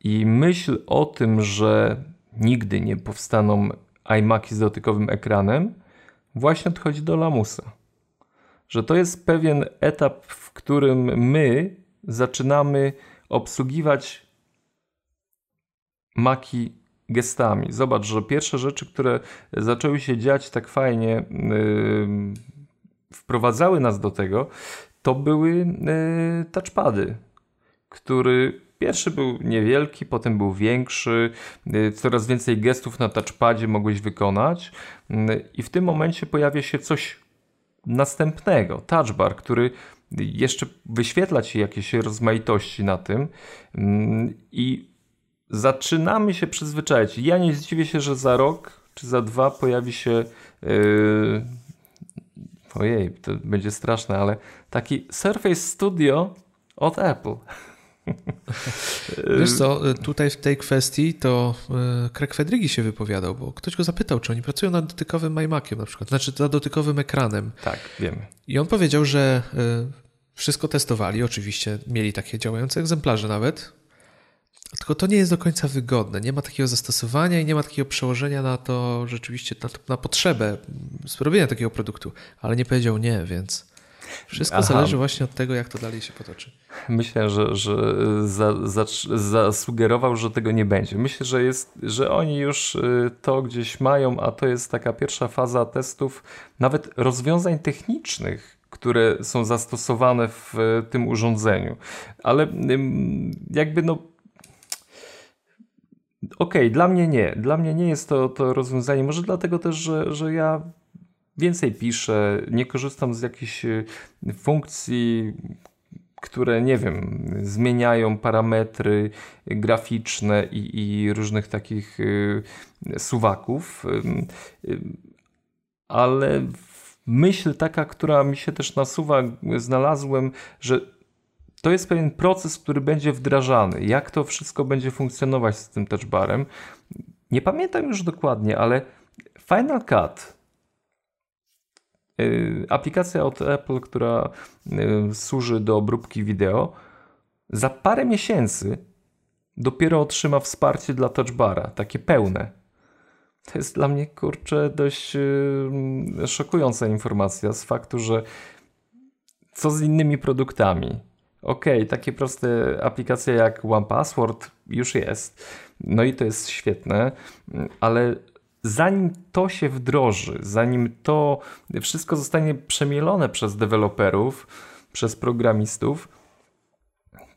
I myśl o tym, że nigdy nie powstaną iMaki z dotykowym ekranem, właśnie odchodzi do lamusa. Że to jest pewien etap, w którym my zaczynamy obsługiwać maki gestami. Zobacz, że pierwsze rzeczy, które zaczęły się dziać tak fajnie, yy, wprowadzały nas do tego, to były yy, touchpady, który Pierwszy był niewielki, potem był większy, y, coraz więcej gestów na touchpadzie mogłeś wykonać y, i w tym momencie pojawia się coś następnego, touch bar, który jeszcze wyświetla ci jakieś rozmaitości na tym mm, i zaczynamy się przyzwyczaić. Ja nie zdziwię się, że za rok czy za dwa pojawi się yy... ojej, to będzie straszne, ale taki Surface Studio od Apple. Wiesz co, tutaj w tej kwestii to e, Craig Fedrigi się wypowiadał, bo ktoś go zapytał, czy oni pracują nad dotykowym iMaciem na przykład, znaczy nad dotykowym ekranem. Tak, wiemy. I on powiedział, że e, wszystko testowali, oczywiście mieli takie działające egzemplarze nawet, tylko to nie jest do końca wygodne. Nie ma takiego zastosowania i nie ma takiego przełożenia na to rzeczywiście, na, na potrzebę zrobienia takiego produktu, ale nie powiedział nie, więc wszystko Aha. zależy właśnie od tego, jak to dalej się potoczy. Myślę, że, że za, za, zasugerował, że tego nie będzie. Myślę, że, jest, że oni już y, to gdzieś mają, a to jest taka pierwsza faza testów, nawet rozwiązań technicznych, które są zastosowane w tym urządzeniu. Ale jakby no. Okej, okay, dla mnie nie. Dla mnie nie jest to, to rozwiązanie. Może dlatego też, że, że ja więcej piszę, nie korzystam z jakichś y, funkcji, które nie wiem, zmieniają parametry graficzne i, i różnych takich y, suwaków, y, ale myśl taka, która mi się też nasuwa, znalazłem, że to jest pewien proces, który będzie wdrażany. Jak to wszystko będzie funkcjonować z tym touchbarem? Nie pamiętam już dokładnie, ale Final Cut aplikacja od Apple, która y, służy do obróbki wideo, za parę miesięcy dopiero otrzyma wsparcie dla touchbara, takie pełne. To jest dla mnie, kurczę, dość y, szokująca informacja z faktu, że co z innymi produktami? Ok, takie proste aplikacje jak One Password już jest, no i to jest świetne, ale zanim to się wdroży, zanim to wszystko zostanie przemielone przez deweloperów, przez programistów,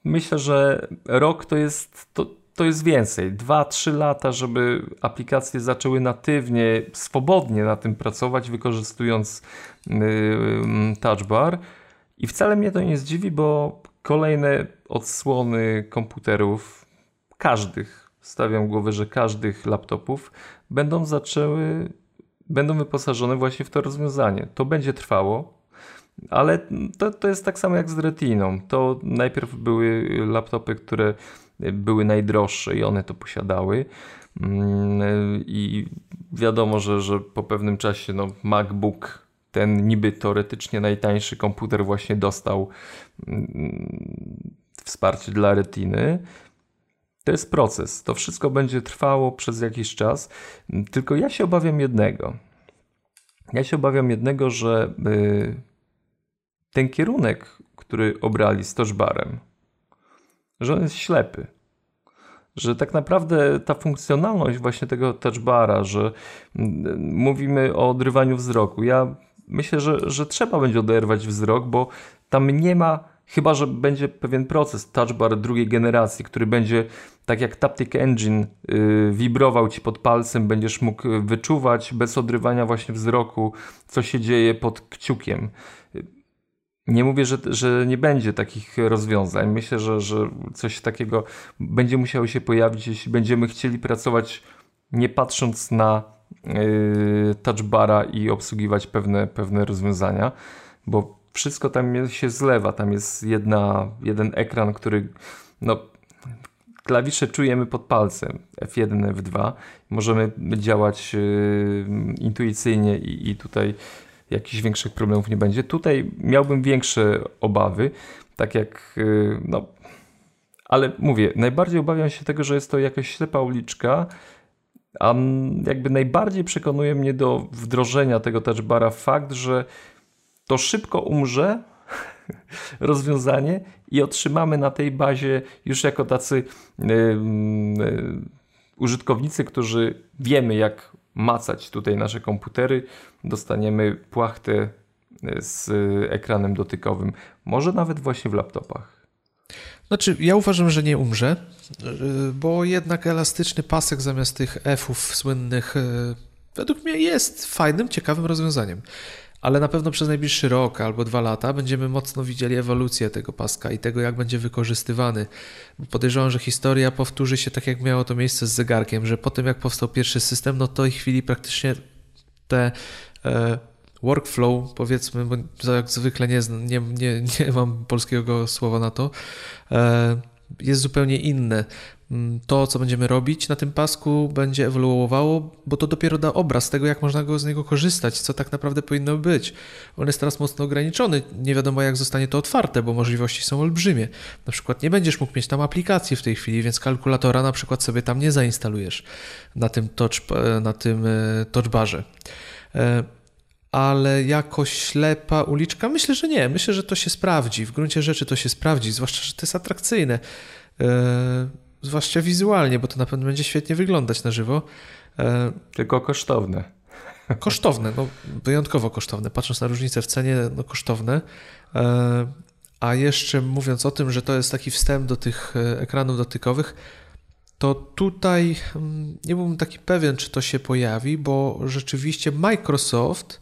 myślę, że rok to jest, to, to jest więcej. Dwa, trzy lata, żeby aplikacje zaczęły natywnie, swobodnie na tym pracować, wykorzystując yy, touch bar. I wcale mnie to nie zdziwi, bo kolejne odsłony komputerów, każdych, stawiam głowę, że każdych laptopów, będą zaczęły, będą wyposażone właśnie w to rozwiązanie. To będzie trwało, ale to, to jest tak samo jak z Retiną. To najpierw były laptopy, które były najdroższe i one to posiadały. Mm, I wiadomo, że, że po pewnym czasie no, MacBook, ten niby teoretycznie najtańszy komputer, właśnie dostał mm, wsparcie dla retiny. To jest proces. To wszystko będzie trwało przez jakiś czas. Tylko ja się obawiam jednego. Ja się obawiam jednego, że y, ten kierunek, który obrali z tożbarem, że on jest ślepy. Że tak naprawdę ta funkcjonalność właśnie tego touchbara, że mówimy o odrywaniu wzroku. Ja myślę, że, że trzeba będzie oderwać wzrok, bo tam nie ma Chyba, że będzie pewien proces touch bar drugiej generacji, który będzie tak jak Taptic Engine yy, wibrował ci pod palcem, będziesz mógł wyczuwać bez odrywania właśnie wzroku, co się dzieje pod kciukiem. Nie mówię, że, że nie będzie takich rozwiązań. Myślę, że, że coś takiego będzie musiało się pojawić, jeśli będziemy chcieli pracować nie patrząc na yy, touchbara i obsługiwać pewne, pewne rozwiązania, bo wszystko tam się zlewa. Tam jest jedna, jeden ekran, który no, klawisze czujemy pod palcem F1, F2. Możemy działać y, intuicyjnie i, i tutaj jakichś większych problemów nie będzie. Tutaj miałbym większe obawy, tak jak y, no, ale mówię, najbardziej obawiam się tego, że jest to jakaś ślepa uliczka, a jakby najbardziej przekonuje mnie do wdrożenia tego touchbara fakt, że to szybko umrze rozwiązanie i otrzymamy na tej bazie już jako tacy yy, yy, użytkownicy, którzy wiemy jak macać tutaj nasze komputery, dostaniemy płachtę z ekranem dotykowym, może nawet właśnie w laptopach. Znaczy, ja uważam, że nie umrze, bo jednak elastyczny pasek zamiast tych F-ów słynnych według mnie jest fajnym, ciekawym rozwiązaniem. Ale na pewno przez najbliższy rok albo dwa lata będziemy mocno widzieli ewolucję tego paska i tego, jak będzie wykorzystywany. Podejrzewam, że historia powtórzy się tak, jak miało to miejsce z zegarkiem, że po tym, jak powstał pierwszy system, no to w tej chwili praktycznie te e, workflow, powiedzmy, bo jak zwykle nie, nie, nie, nie mam polskiego słowa na to, e, jest zupełnie inne. Mm, to, co będziemy robić na tym pasku, będzie ewoluowało, bo to dopiero da obraz tego, jak można go z niego korzystać, co tak naprawdę powinno być. On jest teraz mocno ograniczony, nie wiadomo, jak zostanie to otwarte, bo możliwości są olbrzymie. Na przykład nie będziesz mógł mieć tam aplikacji w tej chwili, więc kalkulatora na przykład sobie tam nie zainstalujesz na tym, touch, na tym e, touchbarze e, ale jako ślepa uliczka myślę, że nie. Myślę, że to się sprawdzi. W gruncie rzeczy to się sprawdzi, zwłaszcza, że to jest atrakcyjne. Zwłaszcza wizualnie, bo to na pewno będzie świetnie wyglądać na żywo. Yy, Tylko kosztowne. Kosztowne, no wyjątkowo kosztowne. Patrząc na różnicę w cenie, no kosztowne. Yy, a jeszcze mówiąc o tym, że to jest taki wstęp do tych ekranów dotykowych, to tutaj mm, nie byłbym taki pewien, czy to się pojawi, bo rzeczywiście Microsoft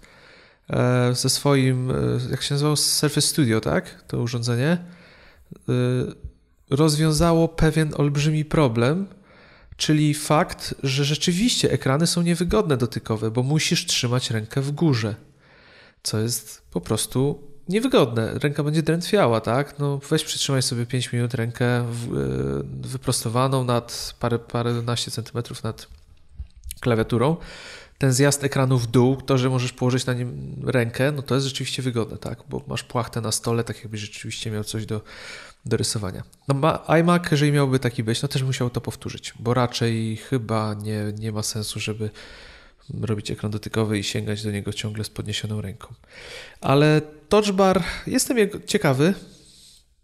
E, ze swoim, e, jak się nazywało, Surface Studio, tak? To urządzenie e, rozwiązało pewien olbrzymi problem, czyli fakt, że rzeczywiście ekrany są niewygodne dotykowe, bo musisz trzymać rękę w górze, co jest po prostu niewygodne. Ręka będzie drętwiała, tak? No weź przytrzymaj sobie 5 minut rękę wyprostowaną nad parę, paręnaście centymetrów nad klawiaturą ten zjazd ekranu w dół, to, że możesz położyć na nim rękę, no to jest rzeczywiście wygodne, tak? Bo masz płachtę na stole, tak jakbyś rzeczywiście miał coś do, do rysowania. No iMac, jeżeli miałby taki być, no też musiał to powtórzyć, bo raczej chyba nie, nie ma sensu, żeby robić ekran dotykowy i sięgać do niego ciągle z podniesioną ręką. Ale Touch Bar, jestem ciekawy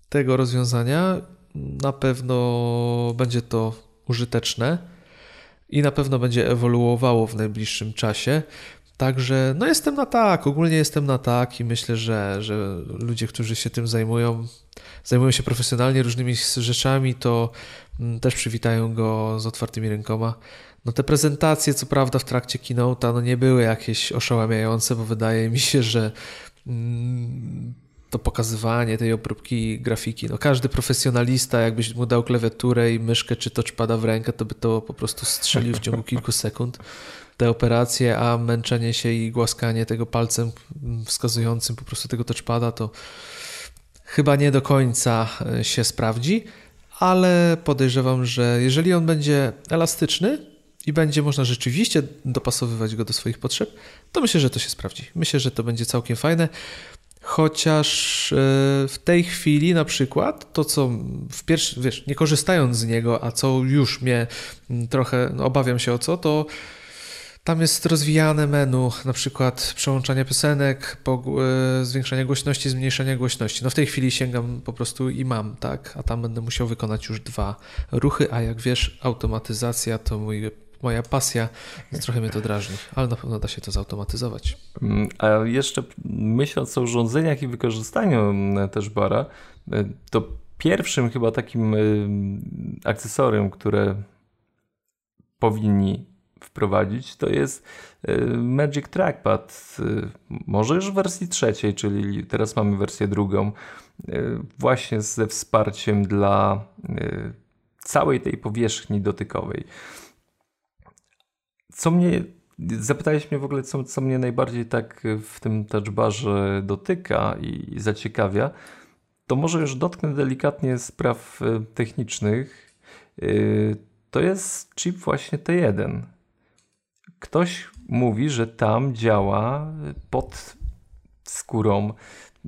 tego rozwiązania. Na pewno będzie to użyteczne i na pewno będzie ewoluowało w najbliższym czasie. Także no jestem na tak, ogólnie jestem na tak i myślę, że, że ludzie, którzy się tym zajmują, zajmują się profesjonalnie różnymi rzeczami, to mm, też przywitają go z otwartymi rękoma. No te prezentacje, co prawda w trakcie keynote'a, no nie były jakieś oszałamiające, bo wydaje mi się, że mm, to pokazywanie tej obróbki grafiki. No każdy profesjonalista, jakbyś mu dał klawiaturę i myszkę czy touchpada w rękę, to by to po prostu strzelił w ciągu kilku sekund. Te operacje, a męczenie się i głaskanie tego palcem wskazującym po prostu tego touchpada, to chyba nie do końca e, się sprawdzi, ale podejrzewam, że jeżeli on będzie elastyczny, i będzie można rzeczywiście dopasowywać go do swoich potrzeb, to myślę, że to się sprawdzi. Myślę, że to będzie całkiem fajne. Chociaż e, w tej chwili na przykład to, co w pierwszy, wiesz, nie korzystając z niego, a co już mnie mm, trochę, no obawiam się o co, to tam jest rozwijane menu, na przykład przełączania piosenek, e, zwiększania głośności, zmniejszania głośności. No w tej chwili sięgam po prostu i mam, tak, a tam będę musiał wykonać już dwa ruchy, a jak wiesz, automatyzacja to mój moja pasja, trochę mnie to drażni, ale na pewno da się to zautomatyzować. Mm, a jeszcze myśląc o urządzeniach i wykorzystaniu mm, też bara, y, to pierwszym chyba takim y, akcesorium, które powinni wprowadzić, to jest y, Magic Trackpad. Może już w wersji trzeciej, czyli teraz mamy wersję drugą, właśnie ze wsparciem dla całej tej powierzchni dotykowej. Co mnie, zapytałeś mnie w ogóle, co, co mnie najbardziej tak w tym touchbarze dotyka i, i zaciekawia, to może już dotknę delikatnie spraw technicznych. To jest chip właśnie T1. Ktoś mówi, że tam działa pod skórą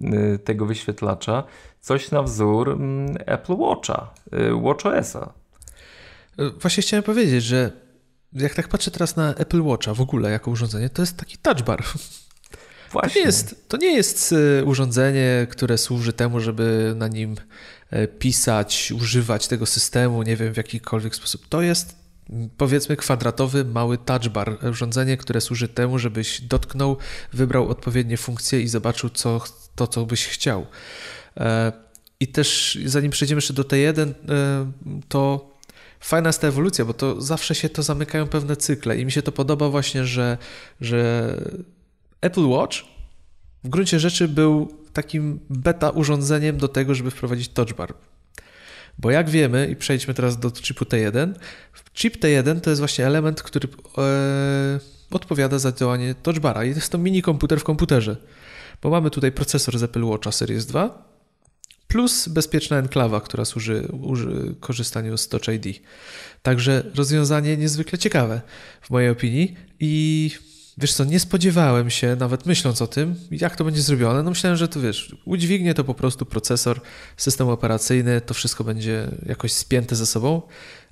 e, tego wyświetlacza coś na wzór mm, Apple Watcha, WatchOS-a. Właśnie chciałem powiedzieć, że jak tak patrzę teraz na Apple Watcha w ogóle jako urządzenie, to jest taki touch bar. Właśnie. To nie, jest, to nie jest urządzenie, które służy temu, żeby na nim e, pisać, używać tego systemu, nie wiem w jakikolwiek sposób. To jest powiedzmy kwadratowy, mały touch bar, urządzenie, które służy temu, żebyś dotknął, wybrał odpowiednie funkcje i zobaczył co, to, co byś chciał. E, I też zanim przejdziemy jeszcze do T1, to fajna jest ta ewolucja, bo to zawsze się to zamykają pewne cykle i mi się to podoba właśnie, że, że Apple Watch w gruncie rzeczy był takim beta urządzeniem do tego, żeby wprowadzić touch bar. Bo jak wiemy, i przejdźmy teraz do chipu T1, chip T1 to jest właśnie element, który e, odpowiada za działanie touchbara i jest to mini komputer w komputerze. Bo mamy tutaj procesor z Apple Watcha Series 2 plus bezpieczna enklawa, która służy, służy korzystaniu z Touch ID. Także rozwiązanie niezwykle ciekawe w mojej opinii i Wiesz co, nie spodziewałem się, nawet myśląc o tym, jak to będzie zrobione. No myślałem, że to wiesz, udźwignie to po prostu procesor, system operacyjny, to wszystko będzie jakoś spięte ze sobą,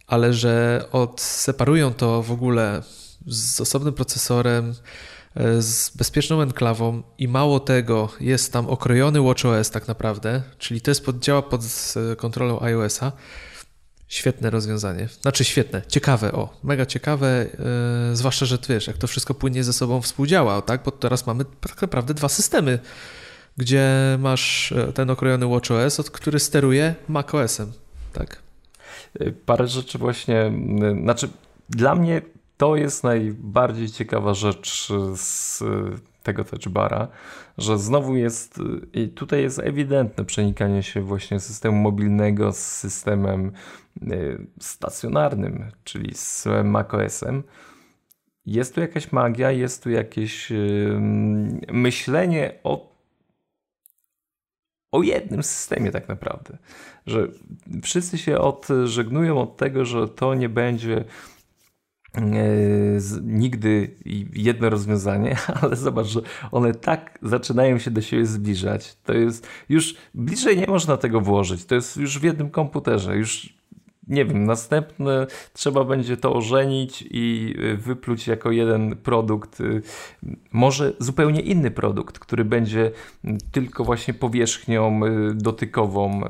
ale że odseparują to w ogóle z osobnym procesorem, e, z bezpieczną enklawą i mało tego, jest tam okrojony WatchOS tak naprawdę, czyli to jest pod, działa pod kontrolą iOS-a Świetne rozwiązanie. Znaczy świetne, ciekawe, o, mega ciekawe, yy, zwłaszcza, że wiesz, jak to wszystko płynnie ze sobą współdziała, tak? Bo teraz mamy tak naprawdę dwa systemy, gdzie masz e, ten okrojony WatchOS, od który steruje macOS-em, tak? E, parę rzeczy właśnie, znaczy dla mnie to jest najbardziej ciekawa rzecz z tego touchbara, że znowu jest, i tutaj jest ewidentne przenikanie się właśnie systemu mobilnego z systemem y, stacjonarnym, czyli z macOS-em. Jest tu jakaś magia, jest tu jakieś myślenie o o jednym systemie tak naprawdę. Że wszyscy się odżegnują od tego, że to nie będzie E, nigdy jedno rozwiązanie, ale zobacz, że one tak zaczynają się do siebie zbliżać. To jest już bliżej nie można tego włożyć. To jest już w jednym komputerze. Już nie wiem, następne trzeba będzie to ożenić i wypluć jako jeden produkt, może zupełnie inny produkt, który będzie tylko właśnie powierzchnią dotykową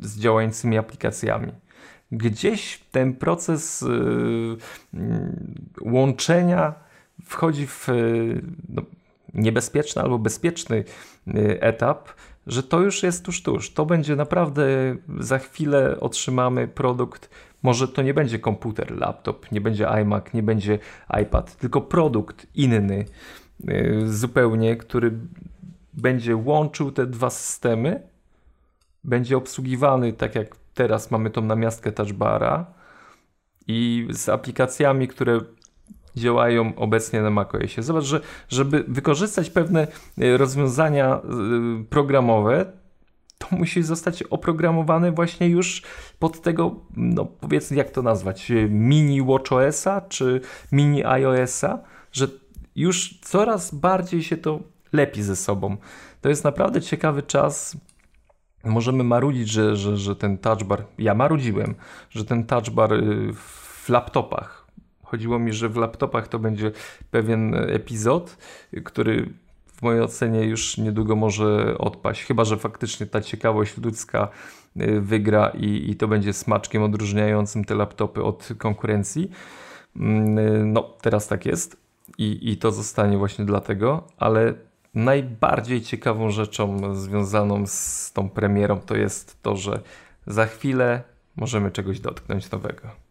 z działającymi aplikacjami gdzieś ten proces y, y, łączenia wchodzi w y, no, niebezpieczny albo bezpieczny etap, że to już jest tuż, tuż. To będzie naprawdę, za chwilę otrzymamy produkt, może to nie będzie komputer, laptop, nie będzie iMac, nie będzie iPad, tylko produkt inny zupełnie, który będzie łączył te dwa systemy, będzie obsługiwany tak jak teraz mamy tą namiastkę touchbara i z aplikacjami, które działają obecnie na macOSie. Zobacz, że żeby wykorzystać pewne e, rozwiązania e, programowe, to musi zostać oprogramowane właśnie już pod tego, no powiedzmy, jak to nazwać, e, mini WatchOSa czy mini iOSa, że już coraz bardziej się to lepi ze sobą. To jest naprawdę ciekawy czas możemy marudzić, że, że, że ten touch bar, ja marudziłem, że ten touch bar y, w laptopach, chodziło mi, że w laptopach to będzie pewien epizod, który w mojej ocenie już niedługo może odpaść, chyba że faktycznie ta ciekawość ludzka y, wygra i, i to będzie smaczkiem odróżniającym te laptopy od konkurencji. Mm, y, no, teraz tak jest i, i to zostanie właśnie dlatego, ale Najbardziej ciekawą rzeczą związaną z tą premierą to jest to, że za chwilę możemy czegoś dotknąć nowego.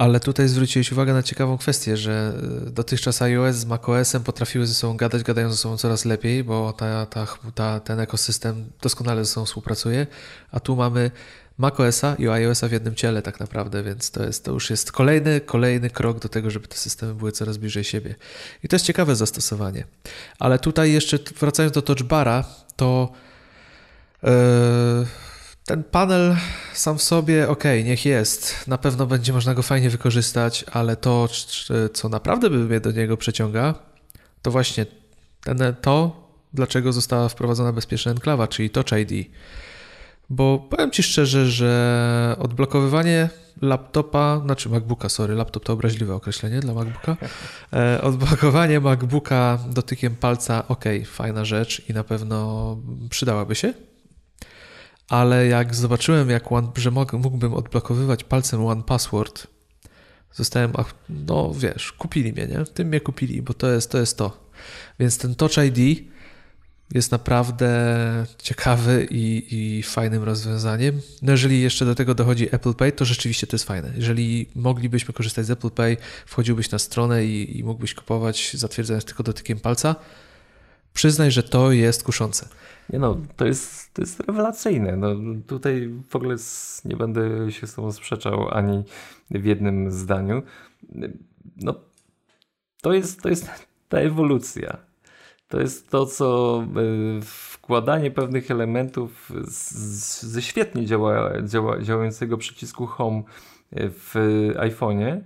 Ale tutaj zwróciłeś uwagę na ciekawą kwestię, że e, dotychczas iOS z macOSem potrafiły ze sobą gadać, gadają ze sobą coraz lepiej, bo ta, ta, ta, ten ekosystem doskonale ze sobą współpracuje, a tu mamy macOSa i iOSa w jednym ciele tak naprawdę, więc to, jest, to już jest kolejny, kolejny krok do tego, żeby te systemy były coraz bliżej siebie. I to jest ciekawe zastosowanie. Ale tutaj jeszcze wracając do touchbara, to yy, ten panel sam w sobie, ok, niech jest. Na pewno będzie można go fajnie wykorzystać, ale to, co naprawdę by mnie do niego przeciąga, to właśnie ten, to, dlaczego została wprowadzona bezpieczna enklawa, czyli Touch ID. Bo powiem Ci szczerze, że odblokowywanie laptopa, znaczy MacBooka, sorry, laptop to obraźliwe określenie dla MacBooka. E, odblokowanie MacBooka dotykiem palca, ok, fajna rzecz i na pewno przydałaby się. Ale jak zobaczyłem, jak one, że mógłbym odblokowywać palcem One Password, zostałem, no wiesz, kupili mnie, nie? Tym mnie kupili, bo to jest to. Jest to. Więc ten Touch ID jest naprawdę ciekawy i, i, fajnym rozwiązaniem. No jeżeli jeszcze do tego dochodzi Apple Pay, to rzeczywiście to jest fajne. Jeżeli moglibyśmy korzystać z Apple Pay, wchodziłbyś na stronę i, i mógłbyś kupować, zatwierdzając tylko dotykiem palca, Przyznaj, że to jest kuszące. Nie no, to jest, to jest rewelacyjne. No, tutaj w ogóle nie będę się z tobą sprzeczał ani w jednym zdaniu. No, to jest, to jest ta ewolucja. To jest to, co y, wkładanie pewnych elementów z, ze świetnie działa, działa, działającego przycisku Home w iPhone'ie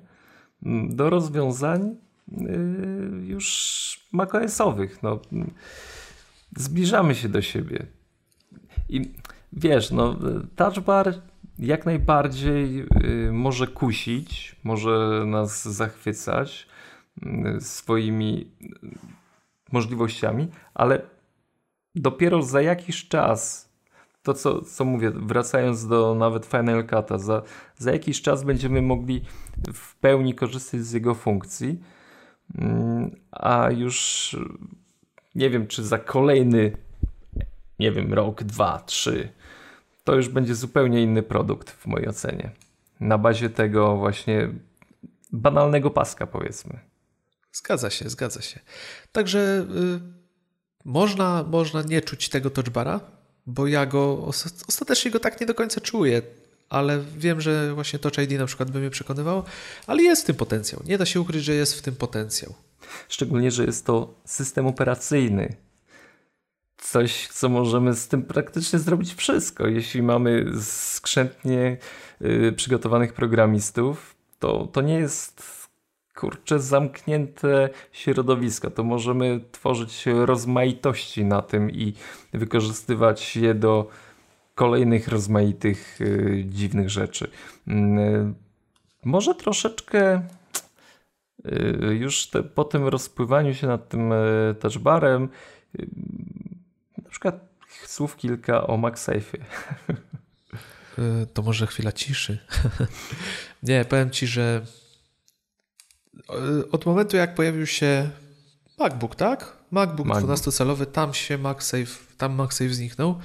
do rozwiązań y, już macOSowych. No, zbliżamy się do siebie. I wiesz, no, touch bar jak najbardziej y, może kusić, może nas zachwycać swoimi możliwościami, ale dopiero za jakiś czas, to co, co mówię, wracając do nawet Final Cut'a, za, za jakiś czas będziemy mogli w pełni korzystać z jego funkcji, mm, a już nie wiem, czy za kolejny, nie wiem, rok, dwa, trzy, to już będzie zupełnie inny produkt w mojej ocenie. Na bazie tego właśnie banalnego paska, powiedzmy. Zgadza się, zgadza się. Także y, można, można nie czuć tego touchbara, bo ja go ostatecznie go tak nie do końca czuję, ale wiem, że właśnie Touch ID na przykład by mnie przekonywało, ale jest w tym potencjał. Nie da się ukryć, że jest w tym potencjał. Szczególnie, że jest to system operacyjny. Coś, co możemy z tym praktycznie zrobić wszystko. Jeśli mamy skrzętnie y, przygotowanych programistów, to, to nie jest kurczę, zamknięte środowisko. To możemy tworzyć rozmaitości na tym i wykorzystywać je do kolejnych rozmaitych y, dziwnych rzeczy. Y, może troszeczkę y, już te, po tym rozpływaniu się nad tym y, touchbarem, y, na przykład słów kilka o MagSafe'ie. Y, to może chwila ciszy. Nie, powiem ci, że od momentu jak pojawił się MacBook, tak? MacBook, MacBook. 12-calowy, tam się MagSafe, tam MagSafe zniknął.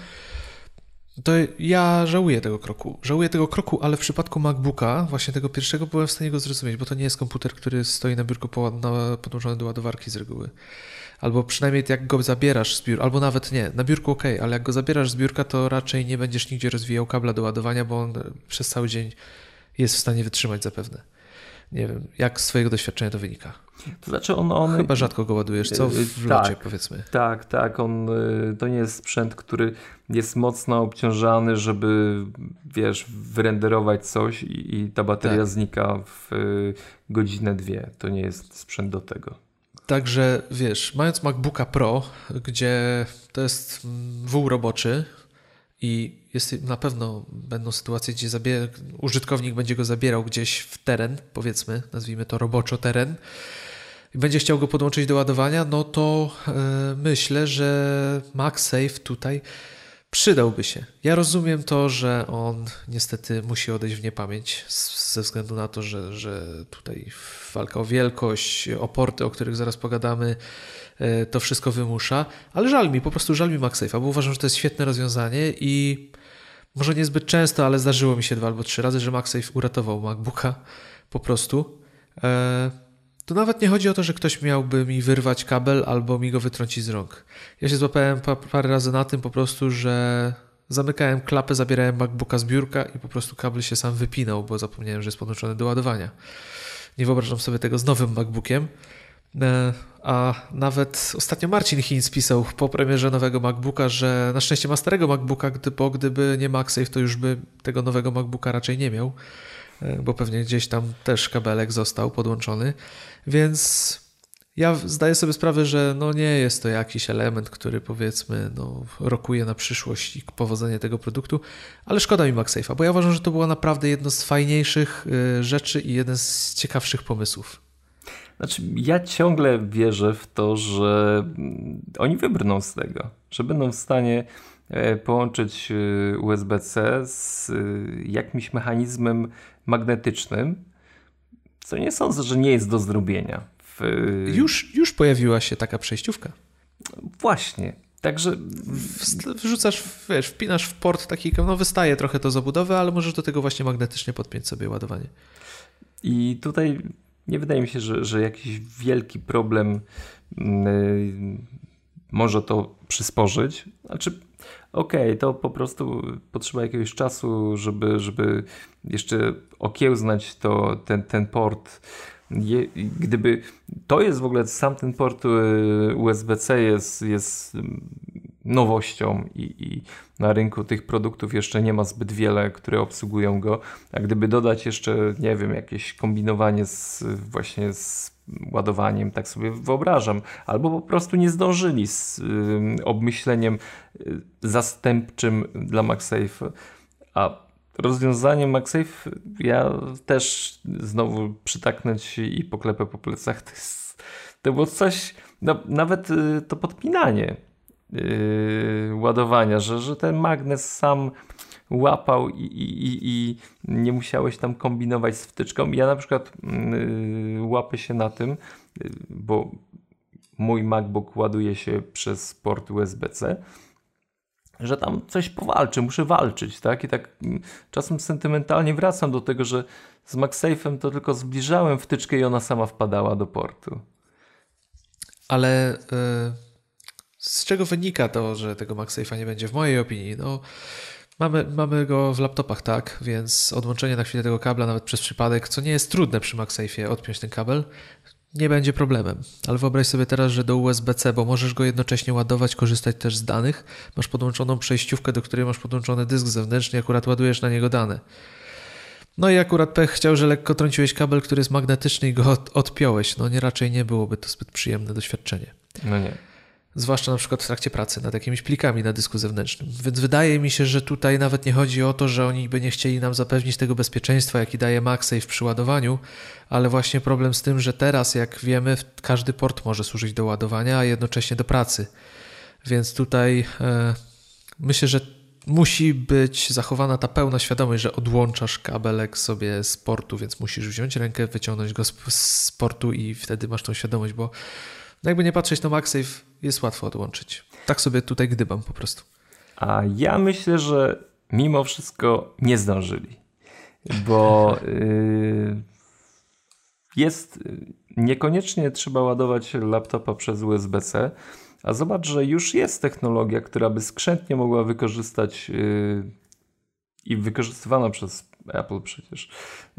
To ja żałuję tego kroku. Żałuję tego kroku, ale w przypadku MacBooka, właśnie tego pierwszego, byłem w stanie go zrozumieć, bo to nie jest komputer, który stoi na biurku podłączony do ładowarki z reguły. Albo przynajmniej jak go zabierasz z biurka, albo nawet nie, na biurku ok, ale jak go zabierasz z biurka, to raczej nie będziesz nigdzie rozwijał kabla do ładowania, bo on przez cały dzień jest w stanie wytrzymać zapewne. Nie wiem, jak z Twojego doświadczenia to wynika? To znaczy on, on... Chyba rzadko go ładujesz, co? W tak, locie powiedzmy. Tak, tak. On, y, to nie jest sprzęt, który jest mocno obciążany, żeby wiesz, wyrenderować coś i, i ta bateria tak. znika w y, godzinę, dwie. To nie jest sprzęt do tego. Także wiesz, mając MacBooka Pro, gdzie to jest mm, wół roboczy, i jest, na pewno będą sytuacje, gdzie zabier- użytkownik będzie go zabierał gdzieś w teren, powiedzmy, nazwijmy to roboczo teren, i będzie chciał go podłączyć do ładowania, no to yy, myślę, że MagSafe tutaj przydałby się. Ja rozumiem to, że on niestety musi odejść w niepamięć ze względu na to, że, że tutaj walka o wielkość, o porty, o których zaraz pogadamy, to wszystko wymusza, ale żal mi, po prostu żal mi MagSafe'a, bo uważam, że to jest świetne rozwiązanie i może niezbyt często, ale zdarzyło mi się dwa albo trzy razy, że MagSafe uratował MacBooka po prostu. E, to nawet nie chodzi o to, że ktoś miałby mi wyrwać kabel albo mi go wytrącić z rąk. Ja się złapałem parę razy na tym po prostu, że zamykałem klapę, zabierałem MacBooka z biurka i po prostu kabel się sam wypinał, bo zapomniałem, że jest podłączony do ładowania. Nie wyobrażam sobie tego z nowym MacBookiem. E, a nawet ostatnio Marcin Hinz pisał po premierze nowego MacBooka, że na szczęście ma starego MacBooka, bo gdyby nie MagSafe, to już by tego nowego MacBooka raczej nie miał, e, bo pewnie gdzieś tam też kabelek został podłączony. Więc ja zdaję sobie sprawę, że no nie jest to jakiś element, który powiedzmy no, rokuje na przyszłość i powodzenie tego produktu, ale szkoda mi MagSafe'a, bo ja uważam, że to była naprawdę jedno z fajniejszych e, rzeczy i jeden z ciekawszych pomysłów. Znaczy, ja ciągle wierzę w to, że mm, oni wybrną z tego, że będą w stanie e, połączyć e, USB-C z e, jakimś mechanizmem magnetycznym, co nie sądzę, że nie jest do zrobienia. W... Już, już pojawiła się taka przejściówka. Właśnie. Także wrzucasz, wiesz, wpinasz w port taki, no wystaje trochę to z obudowy, ale możesz do tego właśnie magnetycznie podpiąć sobie ładowanie. I tutaj nie wydaje mi się, że, że jakiś wielki problem mm, może to przysporzyć. Znaczy, okej, okay, to po prostu potrzeba jakiegoś czasu, żeby, żeby jeszcze okiełznać to, ten, ten port. Je, gdyby to jest w ogóle sam ten port y, USB-C jest, jest nowością i, i, na rynku tych produktów jeszcze nie ma zbyt wiele, które obsługują go. A gdyby dodać jeszcze, nie wiem, jakieś kombinowanie z właśnie z ładowaniem, tak sobie wyobrażam, albo po prostu nie zdążyli z y, obmyśleniem y, zastępczym dla MagSafe. A rozwiązaniem MagSafe ja też znowu przytaknąć i poklepę po plecach. To, jest, to było coś, no, nawet y, to podpinanie yy, ładowania, że, że ten magnes sam łapał i, i, i, nie musiałeś tam kombinować z wtyczką. Ja na przykład yy, łapę się na tym, yy, bo mój MacBook ładuje się przez port USB-C, że tam coś powalczy, muszę walczyć, tak? I tak mm, czasem sentymentalnie wracam do tego, że z MagSafe'em to tylko zbliżałem wtyczkę i ona sama wpadała do portu. Ale... Yy z czego wynika to, że tego MagSafe'a nie będzie w mojej opinii? No, mamy, mamy go w laptopach, tak, więc odłączenie na chwilę tego kabla, nawet przez przypadek, co nie jest trudne przy MagSafe'ie, odpiąć ten kabel, nie będzie problemem. Ale wyobraź sobie teraz, że do USB-C, bo możesz go jednocześnie ładować, korzystać też z danych, masz podłączoną przejściówkę, do której masz podłączony dysk zewnętrzny, akurat ładujesz na niego dane. No i akurat pech chciał, że lekko trąciłeś kabel, który jest magnetyczny i go odpiąłeś. No nie, raczej nie byłoby to zbyt przyjemne doświadczenie. No nie zwłaszcza na przykład w trakcie pracy nad jakimiś plikami na dysku zewnętrznym. Więc wydaje mi się, że tutaj nawet nie chodzi o to, że oni by nie chcieli nam zapewnić tego bezpieczeństwa, jaki daje MagSafe przy ładowaniu, ale właśnie problem z tym, że teraz, jak wiemy, każdy port może służyć do ładowania, a jednocześnie do pracy. Więc tutaj e, myślę, że musi być zachowana ta pełna świadomość, że odłączasz kabelek sobie z portu, więc musisz wziąć rękę, wyciągnąć go z, z portu i wtedy masz tą świadomość, bo no jakby nie patrzeć, to MagSafe jest łatwo odłączyć. Tak sobie tutaj gdybam po prostu. A ja myślę, że mimo wszystko nie zdążyli, bo yy, jest niekoniecznie trzeba ładować laptopa przez USB-C, a zobacz, że już jest technologia, która by skrzętnie mogła wykorzystać yy, i wykorzystywana przez Apple przecież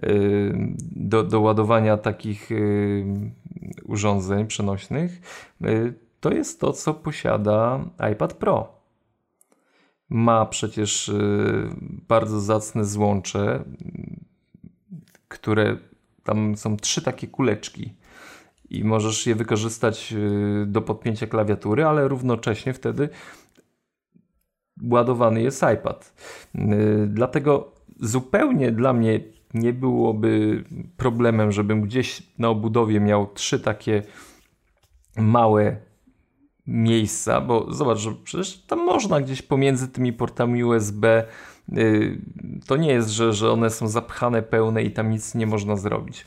yy, do, do ładowania takich urządzeń przenośnych, to jest to, co posiada iPad Pro. Ma przecież bardzo zacne złącze, które tam są trzy takie kuleczki i możesz je wykorzystać do podpięcia klawiatury, ale równocześnie wtedy ładowany jest iPad. Dlatego zupełnie dla mnie nie byłoby problemem, żebym gdzieś na obudowie miał trzy takie małe miejsca, bo zobacz, że przecież tam można gdzieś pomiędzy tymi portami USB. Y, to nie jest, że, że one są zapchane pełne i tam nic nie można zrobić.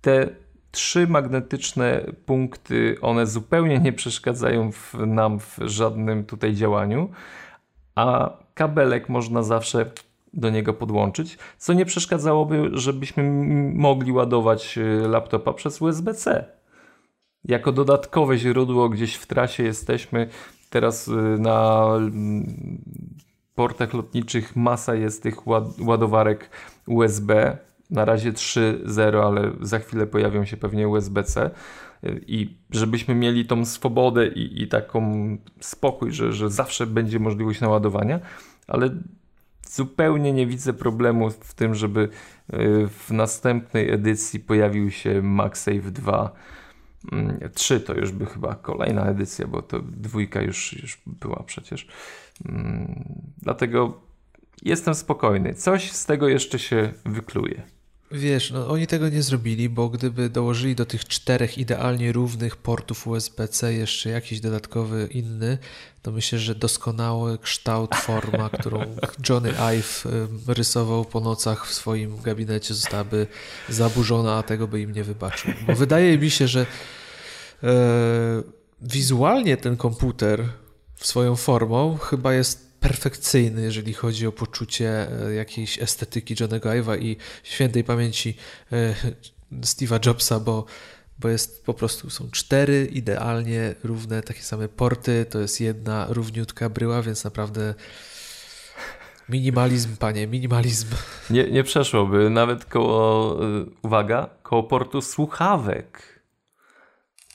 Te trzy magnetyczne punkty, one zupełnie nie przeszkadzają w, nam w żadnym tutaj działaniu, a kabelek można zawsze do niego podłączyć, co nie przeszkadzałoby, żebyśmy mogli ładować y, laptopa przez USB-C. Jako dodatkowe źródło gdzieś w trasie jesteśmy. Teraz y, na mm, portach lotniczych masa jest tych ładowarek USB. Na razie 3.0, ale za chwilę pojawią się pewnie USB-C. Y, I żebyśmy mieli tą swobodę i, i taką spokój, że, że zawsze będzie możliwość naładowania, ale zupełnie nie widzę problemu w tym, żeby y, w następnej edycji pojawił się MagSafe 2. 3 mm, to już by chyba kolejna edycja, bo to dwójka już, już była przecież. Mm, dlatego jestem spokojny. Coś z tego jeszcze się wykluje. Wiesz, no oni tego nie zrobili, bo gdyby dołożyli do tych czterech idealnie równych portów USB-C jeszcze jakiś dodatkowy inny, to myślę, że doskonały kształt, forma, którą Johnny Ive rysował po nocach w swoim gabinecie zostałaby zaburzona, a tego by im nie wybaczył. Bo wydaje mi się, że e, wizualnie ten komputer swoją formą chyba jest perfekcyjny, jeżeli chodzi o poczucie e, jakiejś estetyki Johnego Ive'a i świętej pamięci e, Steve'a Jobsa, bo bo jest po prostu, są cztery idealnie równe, takie same porty, to jest jedna równiutka bryła, więc naprawdę minimalizm, panie, minimalizm. Nie, nie przeszłoby, nawet koło, y, uwaga, koło portu słuchawek.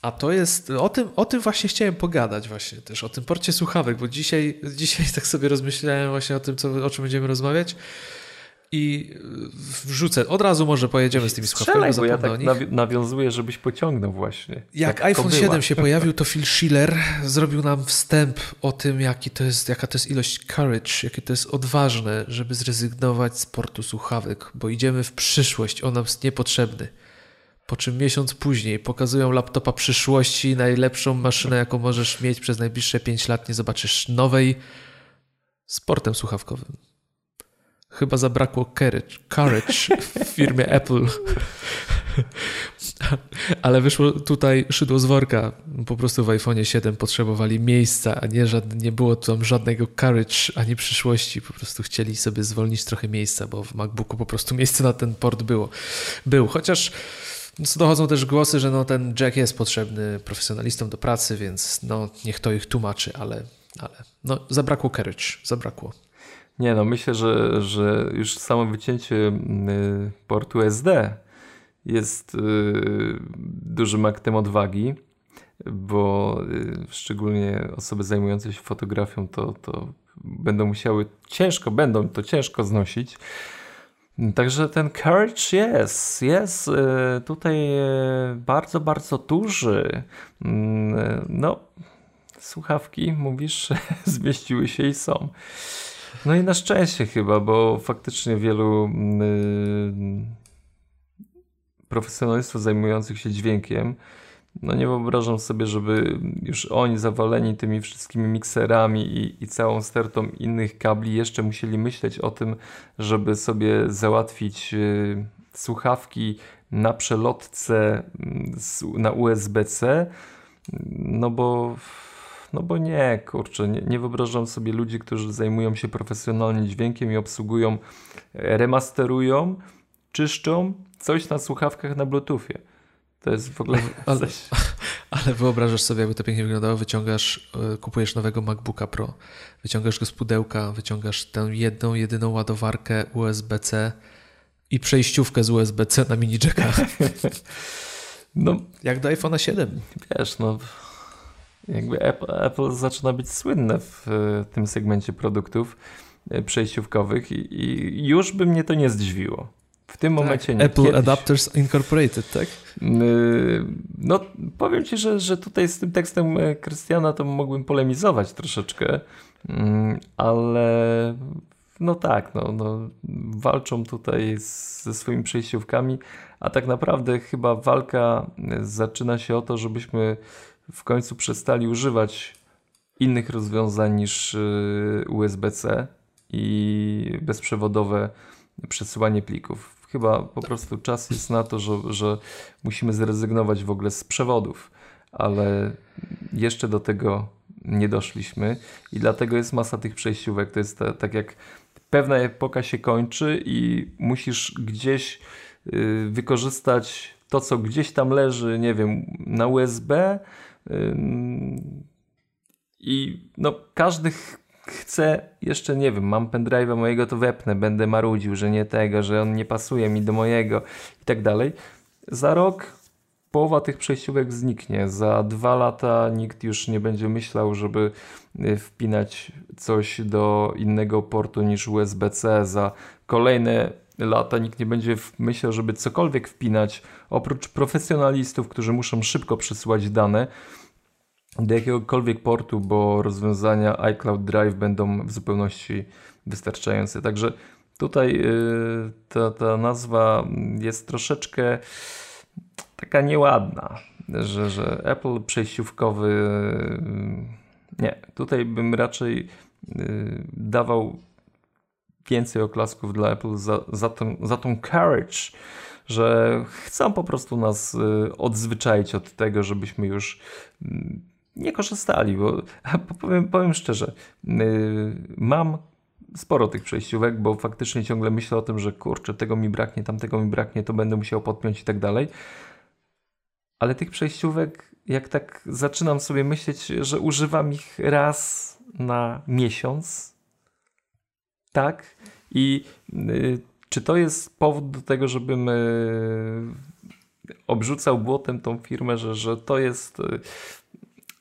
A to jest, o tym, o tym właśnie chciałem pogadać właśnie też, o tym porcie słuchawek, bo dzisiaj, dzisiaj tak sobie rozmyślałem właśnie o tym, co, o czym będziemy rozmawiać i wrzucę. Od razu może pojedziemy z tymi słuchawkami. bo ja tak nawi nawiązuję, żebyś pociągnął właśnie. Jak iPhone 7 się pojawił, to Phil Schiller zrobił nam wstęp o tym, jaki to jest, jaka to jest ilość courage, jakie to jest odważne, żeby zrezygnować z portu słuchawek, bo idziemy w przyszłość, on nam jest niepotrzebny. Po czym miesiąc później pokazują laptopa przyszłości, najlepszą maszynę, jaką możesz mieć przez najbliższe 5 lat, nie zobaczysz nowej z portem słuchawkowym. Chyba zabrakło courage, courage w firmie Apple. Ale wyszło tutaj szydło z worka. Po prostu w iPhone 7 potrzebowali miejsca, a nie, żadne, nie było tam żadnego courage ani przyszłości. Po prostu chcieli sobie zwolnić trochę miejsca, bo w MacBooku po prostu miejsce na ten port było. Był, chociaż dochodzą też głosy, że no, ten jack jest potrzebny profesjonalistom do pracy, więc no, niech to ich tłumaczy, ale, ale no, zabrakło courage, zabrakło. Nie no, myślę, że, że już samo wycięcie y, portu SD jest y, dużym aktem odwagi, bo y, szczególnie osoby zajmujące się fotografią to, to będą musiały ciężko, będą to ciężko znosić. Także ten courage jest, jest tutaj bardzo, bardzo duży. Mm, no, słuchawki, mówisz, zmieściły się i są. No i na szczęście chyba, bo faktycznie wielu yy, profesjonalistów zajmujących się dźwiękiem, no nie wyobrażam sobie, żeby już oni zawaleni tymi wszystkimi mikserami i, i całą stertą innych kabli jeszcze musieli myśleć o tym, żeby sobie załatwić yy, słuchawki na przelotce yy, na USB-C, no bo no bo nie, kurczę, nie, nie wyobrażam sobie ludzi, którzy zajmują się profesjonalnie dźwiękiem i obsługują, remasterują, czyszczą coś na słuchawkach na Bluetoothie. To jest w ogóle. Ale, ale wyobrażasz sobie, jakby to pięknie wyglądało. Wyciągasz, e, kupujesz nowego MacBooka Pro, wyciągasz go z pudełka, wyciągasz tę jedną, jedyną ładowarkę USB-C i przejściówkę z USB-C na mini jacka. No, jak do iPhone'a 7. Wiesz, no jakby Apple, Apple zaczyna być słynne w tym segmencie produktów e, przejściówkowych i, i już by mnie to nie zdziwiło. W tym tak, momencie nie. Apple Kiedyś. Adapters Incorporated, tak? No, powiem ci, że, że tutaj z tym tekstem e, Krystiana to mógłbym polemizować troszeczkę, mm, ale no tak, no, no, walczą tutaj z, ze swoimi przejściówkami, a tak naprawdę chyba walka e, zaczyna się o to, żebyśmy w końcu przestali używać innych rozwiązań niż y, USB-C i bezprzewodowe przesyłanie plików. Chyba po prostu czas jest na to, że, że musimy zrezygnować w ogóle z przewodów, ale jeszcze do tego nie doszliśmy i dlatego jest masa tych przejściówek. To jest ta, tak jak pewna epoka się kończy i musisz gdzieś y, wykorzystać to, co gdzieś tam leży, nie wiem, na USB, i no, każdy chce, jeszcze nie wiem, mam pendrive'a mojego, to wepnę, będę marudził, że nie tego, że on nie pasuje mi do mojego i tak dalej. Za rok połowa tych przejściówek zniknie. Za dwa lata nikt już nie będzie myślał, żeby y, wpinać coś do innego portu niż USB-C. Za kolejne lata nikt nie będzie myślał, żeby cokolwiek wpinać, oprócz profesjonalistów, którzy muszą szybko przesyłać dane do jakiegokolwiek portu, bo rozwiązania iCloud Drive będą w zupełności wystarczające. Także tutaj yy, ta, ta nazwa jest troszeczkę taka nieładna, że, że Apple przejściówkowy. Yy, nie, tutaj bym raczej yy, dawał więcej oklasków dla Apple za, za, tą, za tą courage, że chcą po prostu nas y, odzwyczaić od tego, żebyśmy już mm, nie korzystali, bo powiem, powiem szczerze, y, mam sporo tych przejściówek, bo faktycznie ciągle myślę o tym, że kurczę, tego mi braknie, tamtego mi braknie, to będę musiał podpiąć i tak dalej. ale tych przejściówek, jak tak zaczynam sobie myśleć, że używam ich raz na miesiąc, tak? I y, czy to jest powód do tego, żebym y, obrzucał błotem tą firmę, że, że to jest.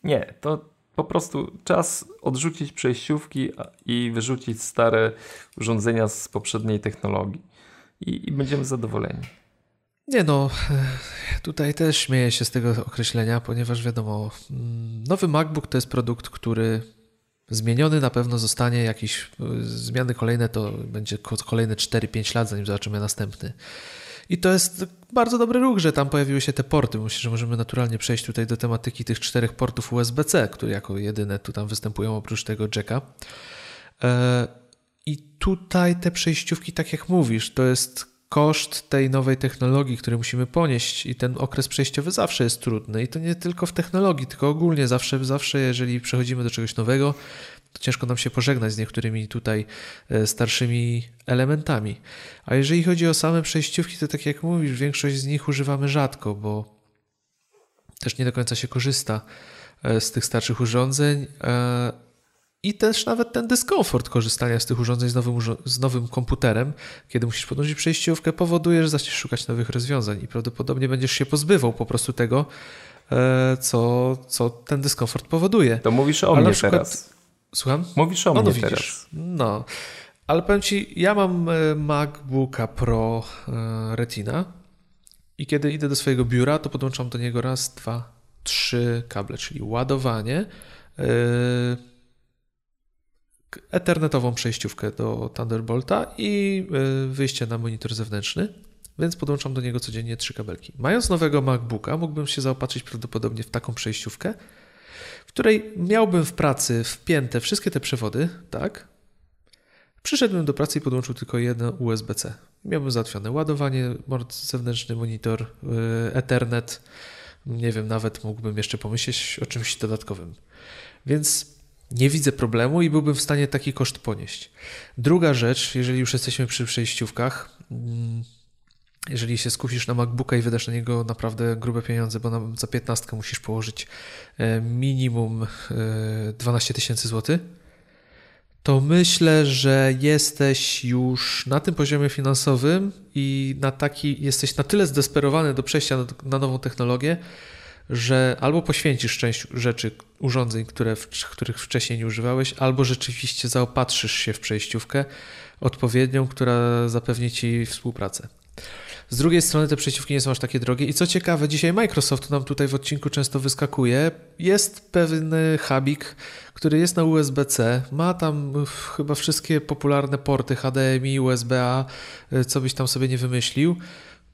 Nie, to po prostu czas odrzucić przejściówki i wyrzucić stare urządzenia z poprzedniej technologii. I, i będziemy zadowoleni. Nie no, tutaj też śmieję się z tego określenia, ponieważ wiadomo, mm, nowy MacBook to jest produkt, który zmieniony na pewno zostanie jakieś y, zmiany kolejne, to będzie kolejne 4-5 lat, zanim zobaczymy następny. I to jest bardzo dobry ruch, że tam pojawiły się te porty. Myślę, że możemy naturalnie przejść tutaj do tematyki tych czterech portów USB-C, które jako jedyne tu tam występują oprócz tego jacka. E, I tutaj te przejściówki, tak jak mówisz, to jest koszt tej nowej technologii, który musimy ponieść i ten okres przejściowy zawsze jest trudny i to nie tylko w technologii, tylko ogólnie zawsze, zawsze jeżeli przechodzimy do czegoś nowego, to ciężko nam się pożegnać z niektórymi tutaj e, starszymi elementami. A jeżeli chodzi o same przejściówki, to tak jak mówisz, większość z nich używamy rzadko, bo też nie do końca się korzysta e, z tych starszych urządzeń. E, i też nawet ten dyskomfort korzystania z tych urządzeń z nowym, z nowym komputerem, kiedy musisz podnosić przejściówkę, powoduje, że zaczniesz szukać nowych rozwiązań i prawdopodobnie będziesz się pozbywał po prostu tego, co, co ten dyskomfort powoduje. To mówisz o Ale mnie przykład... teraz. Słucham? Mówisz o no, mnie no, teraz. No. Ale powiem Ci, ja mam e, MacBooka Pro e, Retina i kiedy idę do swojego biura, to podłączam do niego raz, dwa, trzy kable, czyli ładowanie, yy, ethernetową przejściówkę do Thunderbolta i e, wyjście na monitor zewnętrzny, więc podłączam do niego codziennie trzy kabelki. Mając nowego MacBooka, mógłbym się zaopatrzyć prawdopodobnie w taką przejściówkę, której miałbym w pracy wpięte wszystkie te przewody, tak? Przyszedłbym do pracy i podłączył tylko jedno USB-C. Miałbym załatwione ładowanie, zewnętrzny monitor, e, Ethernet. Nie wiem, nawet mógłbym jeszcze pomyśleć o czymś dodatkowym. Więc nie widzę problemu i byłbym w stanie taki koszt ponieść. Druga rzecz, jeżeli już jesteśmy przy przejściówkach, mm, jeżeli się skusisz na MacBooka i wydasz na niego naprawdę grube pieniądze, bo za 15 musisz położyć e, minimum 12 e, tysięcy złotych, to myślę, że jesteś już na tym poziomie finansowym i na taki, jesteś na tyle zdesperowany do przejścia na, na nową technologię, że albo poświęcisz część rzeczy, urządzeń, które, których wcześniej nie używałeś, albo rzeczywiście zaopatrzysz się w przejściówkę odpowiednią, która zapewni ci współpracę. Z drugiej strony te przejściówki nie są aż takie drogie i co ciekawe, dzisiaj Microsoft nam tutaj w odcinku często wyskakuje. Jest pewny hubik, który jest na USB-C, ma tam chyba wszystkie popularne porty HDMI, USB-A, co byś tam sobie nie wymyślił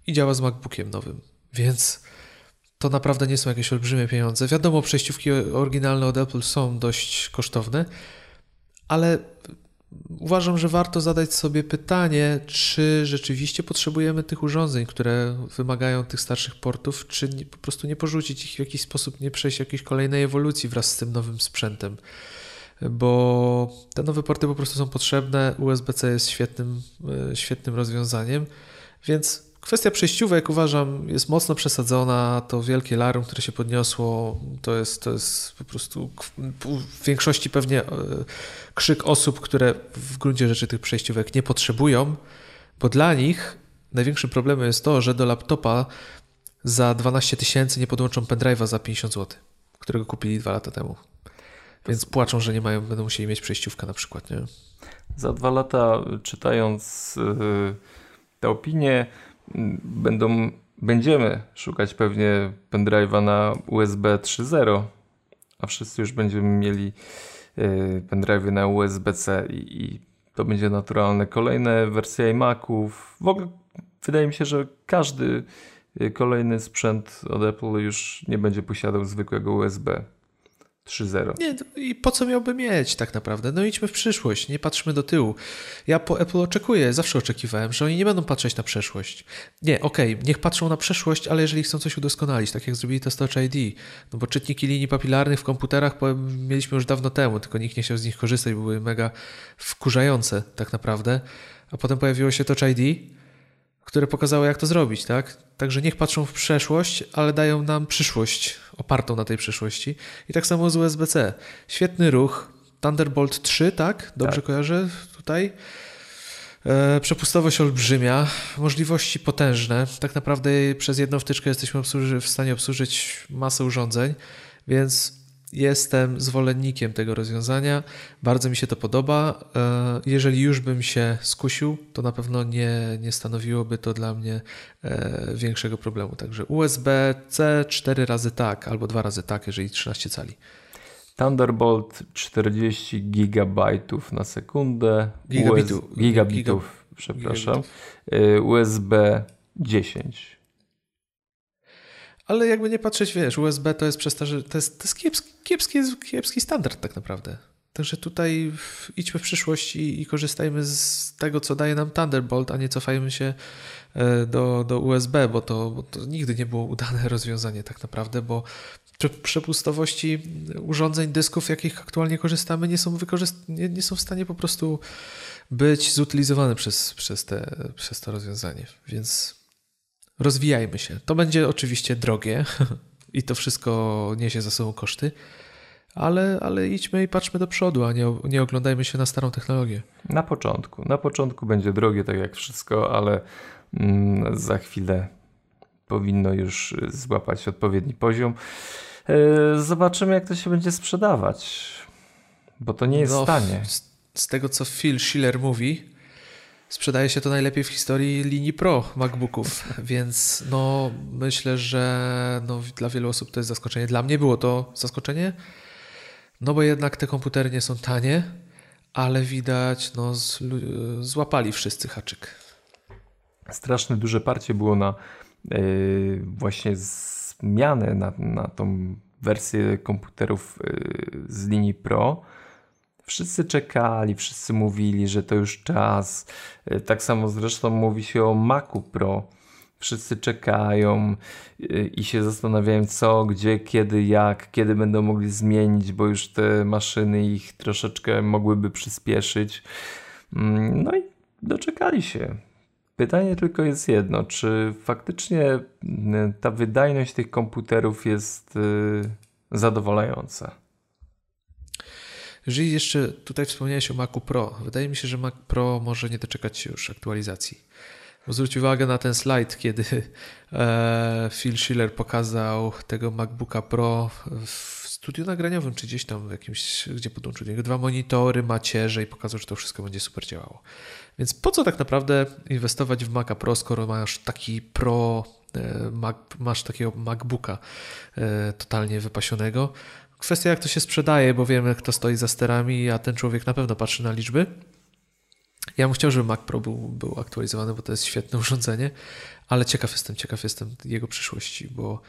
i działa z MacBookiem nowym. Więc to naprawdę nie są jakieś olbrzymie pieniądze. Wiadomo, przejściówki oryginalne od Apple są dość kosztowne, ale uważam, że warto zadać sobie pytanie, czy rzeczywiście potrzebujemy tych urządzeń, które wymagają tych starszych portów, czy nie, po prostu nie porzucić ich w jakiś sposób, nie przejść jakiejś kolejnej ewolucji wraz z tym nowym sprzętem. Bo te nowe porty po prostu są potrzebne. USB-C jest świetnym, e, świetnym rozwiązaniem, więc Kwestia przejściówek uważam jest mocno przesadzona. To wielkie larum, które się podniosło, to jest, to jest po prostu w większości pewnie e, krzyk osób, które w gruncie rzeczy tych przejściówek nie potrzebują, bo dla nich największym problemem jest to, że do laptopa za 12 tysięcy nie podłączą pendrive'a za 50 zł, którego kupili dwa lata temu. Więc płaczą, że nie mają, będą musieli mieć przejściówkę na przykład. Nie? Za dwa lata czytając yy, te opinie, będą, będziemy szukać pewnie pendrive'a na USB 3.0, a wszyscy już będziemy mieli y, pendrive'y na USB-C i, i to będzie naturalne. Kolejne wersje iMaców. W ogóle wydaje mi się, że każdy y, kolejny sprzęt od Apple już nie będzie posiadał zwykłego USB. 3-0. Nie, i po co miałby mieć tak naprawdę? No idźmy w przyszłość, nie patrzmy do tyłu. Ja po Apple oczekuję, zawsze oczekiwałem, że oni nie będą patrzeć na przeszłość. Nie, okej, okay, niech patrzą na przeszłość, ale jeżeli chcą coś udoskonalić, tak jak zrobili to z Touch ID, no bo czytniki linii papilarnych w komputerach mieliśmy już dawno temu, tylko nikt nie chciał z nich korzystać, były mega wkurzające tak naprawdę. A potem pojawiło się Touch ID, które pokazały, jak to zrobić, tak? Także niech patrzą w przeszłość, ale dają nam przyszłość opartą na tej przyszłości. I tak samo z USB-C. Świetny ruch. Thunderbolt 3, tak? Dobrze tak. kojarzę tutaj? E, przepustowość olbrzymia, możliwości potężne. Tak naprawdę przez jedną wtyczkę jesteśmy w stanie obsłużyć masę urządzeń, więc jestem zwolennikiem tego rozwiązania. Bardzo mi się to podoba. E, jeżeli już bym się skusił, to na pewno nie, nie stanowiłoby to dla mnie e, większego problemu. Także USB-C 4 razy tak, albo 2 razy tak, jeżeli 13 cali. Thunderbolt 40 gigabajtów na sekundę. Gigabitu, US, gigabitów, Giga, przepraszam. Gigabitów. USB 10. Ale jakby nie patrzeć, wiesz, USB to jest przestarzy, to jest, to jest kiepski, kiepski, kiepski standard tak naprawdę. Także tutaj idźmy w przyszłość i, i, korzystajmy z tego, co daje nam Thunderbolt, a nie cofajmy się e, do, do USB, bo to, bo to nigdy nie było udane rozwiązanie tak naprawdę, bo przepustowości urządzeń, dysków, jakich aktualnie korzystamy, nie są, wykorzyst- nie, nie są w stanie po prostu być zutylizowane przez, przez, te, przez to rozwiązanie. Więc rozwijajmy się. To będzie oczywiście drogie i to wszystko niesie za sobą koszty, ale, ale idźmy i patrzmy do przodu, a nie, nie oglądajmy się na starą technologię. Na początku. Na początku będzie drogie, tak jak wszystko, ale mm, za chwilę powinno już złapać odpowiedni poziom. E, zobaczymy, jak to się będzie sprzedawać, bo to nie jest no, tanie. Z, z tego, co Phil Schiller mówi, sprzedaje się to najlepiej w historii linii Pro MacBooków, więc no myślę, że no, dla wielu osób to jest zaskoczenie. Dla mnie było to zaskoczenie, no bo jednak te komputery nie są tanie, ale widać, no złapali wszyscy haczyk. Straszne duże parcie było na yy, właśnie zmianę na, na tą wersję komputerów yy, z linii Pro Wszyscy czekali, wszyscy mówili, że to już czas. E, tak samo zresztą mówi się o Macu Pro. Wszyscy czekają e, i się zastanawiają co, gdzie, kiedy, jak, kiedy będą mogli zmienić, bo już te maszyny ich troszeczkę mogłyby przyspieszyć. Mm, no i doczekali się. Pytanie tylko jest jedno, czy faktycznie ta wydajność tych komputerów jest e, zadowalająca? Jeżeli jeszcze tutaj wspomniałeś o Macu Pro, wydaje mi się, że Mac Pro może nie doczekać się już aktualizacji. Bo zwróć uwagę na ten slajd, kiedy e, Phil Schiller pokazał tego MacBooka Pro w studiu nagraniowym, czy gdzieś tam w jakimś, gdzie podłączył do niego dwa monitory, macierze i pokazał, że to wszystko będzie super działało. Więc po co tak naprawdę inwestować w Maca Pro, skoro masz taki Pro, e, Mac, masz takiego MacBooka e, totalnie wypasionego, Kwestia, jak to się sprzedaje, bo wiemy, kto stoi za sterami, a ten człowiek na pewno patrzy na liczby. Ja bym chciał, żeby Mac Pro był, był aktualizowany, bo to jest świetne urządzenie, ale ciekaw jestem, ciekaw jestem jego przyszłości, bo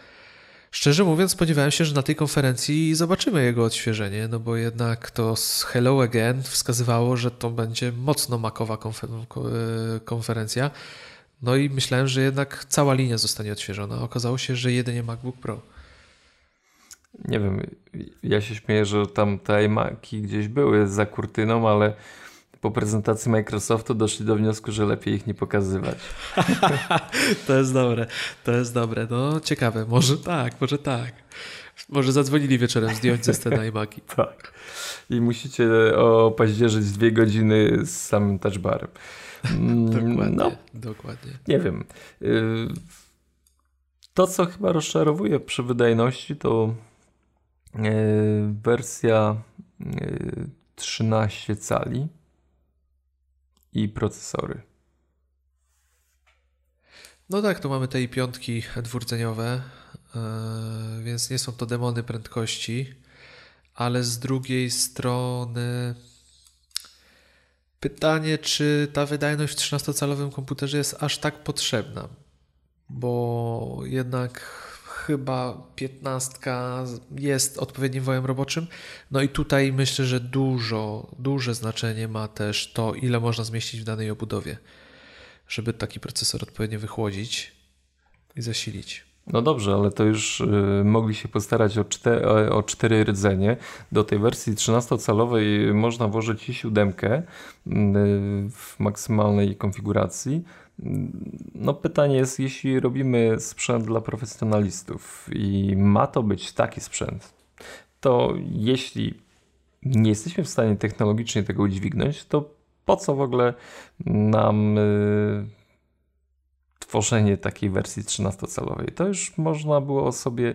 szczerze mówiąc, spodziewałem się, że na tej konferencji zobaczymy jego odświeżenie, no bo jednak to z Hello Again wskazywało, że to będzie mocno makowa konferencja. No i myślałem, że jednak cała linia zostanie odświeżona. Okazało się, że jedynie MacBook Pro. Nie wiem, ja się śmieję, że tam te iMaki gdzieś były za kurtyną, ale po prezentacji Microsoftu doszli do wniosku, że lepiej ich nie pokazywać. to jest dobre, to jest dobre. No ciekawe, może tak, może tak. Może zadzwonili wieczorem zdjąć ze sceny iMaki. tak. I musicie opaździerzyć dwie godziny z samym touchbarem. Mm, dokładnie, no, dokładnie. Nie wiem. Y, to, co chyba rozczarowuje przy wydajności, to wersja 13 e, cali i procesory. No tak, tu mamy te i piątki dwurdzeniowe, e, więc nie są to demony prędkości, ale z drugiej strony pytanie, czy ta wydajność w 13-calowym komputerze jest aż tak potrzebna, bo jednak chyba piętnastka jest odpowiednim wojem roboczym. No i tutaj myślę, że dużo, duże znaczenie ma też to, ile można zmieścić w danej obudowie, żeby taki procesor odpowiednio wychłodzić i zasilić. No dobrze, ale to już y, mogli się postarać o, czte, o cztery rdzenie. Do tej wersji 13-calowej można włożyć i siódemkę y, w maksymalnej konfiguracji no pytanie jest, jeśli robimy sprzęt dla profesjonalistów i ma to być taki sprzęt, to jeśli nie jesteśmy w stanie technologicznie tego udźwignąć, to po co w ogóle nam y, tworzenie takiej wersji 13-calowej? To już można było sobie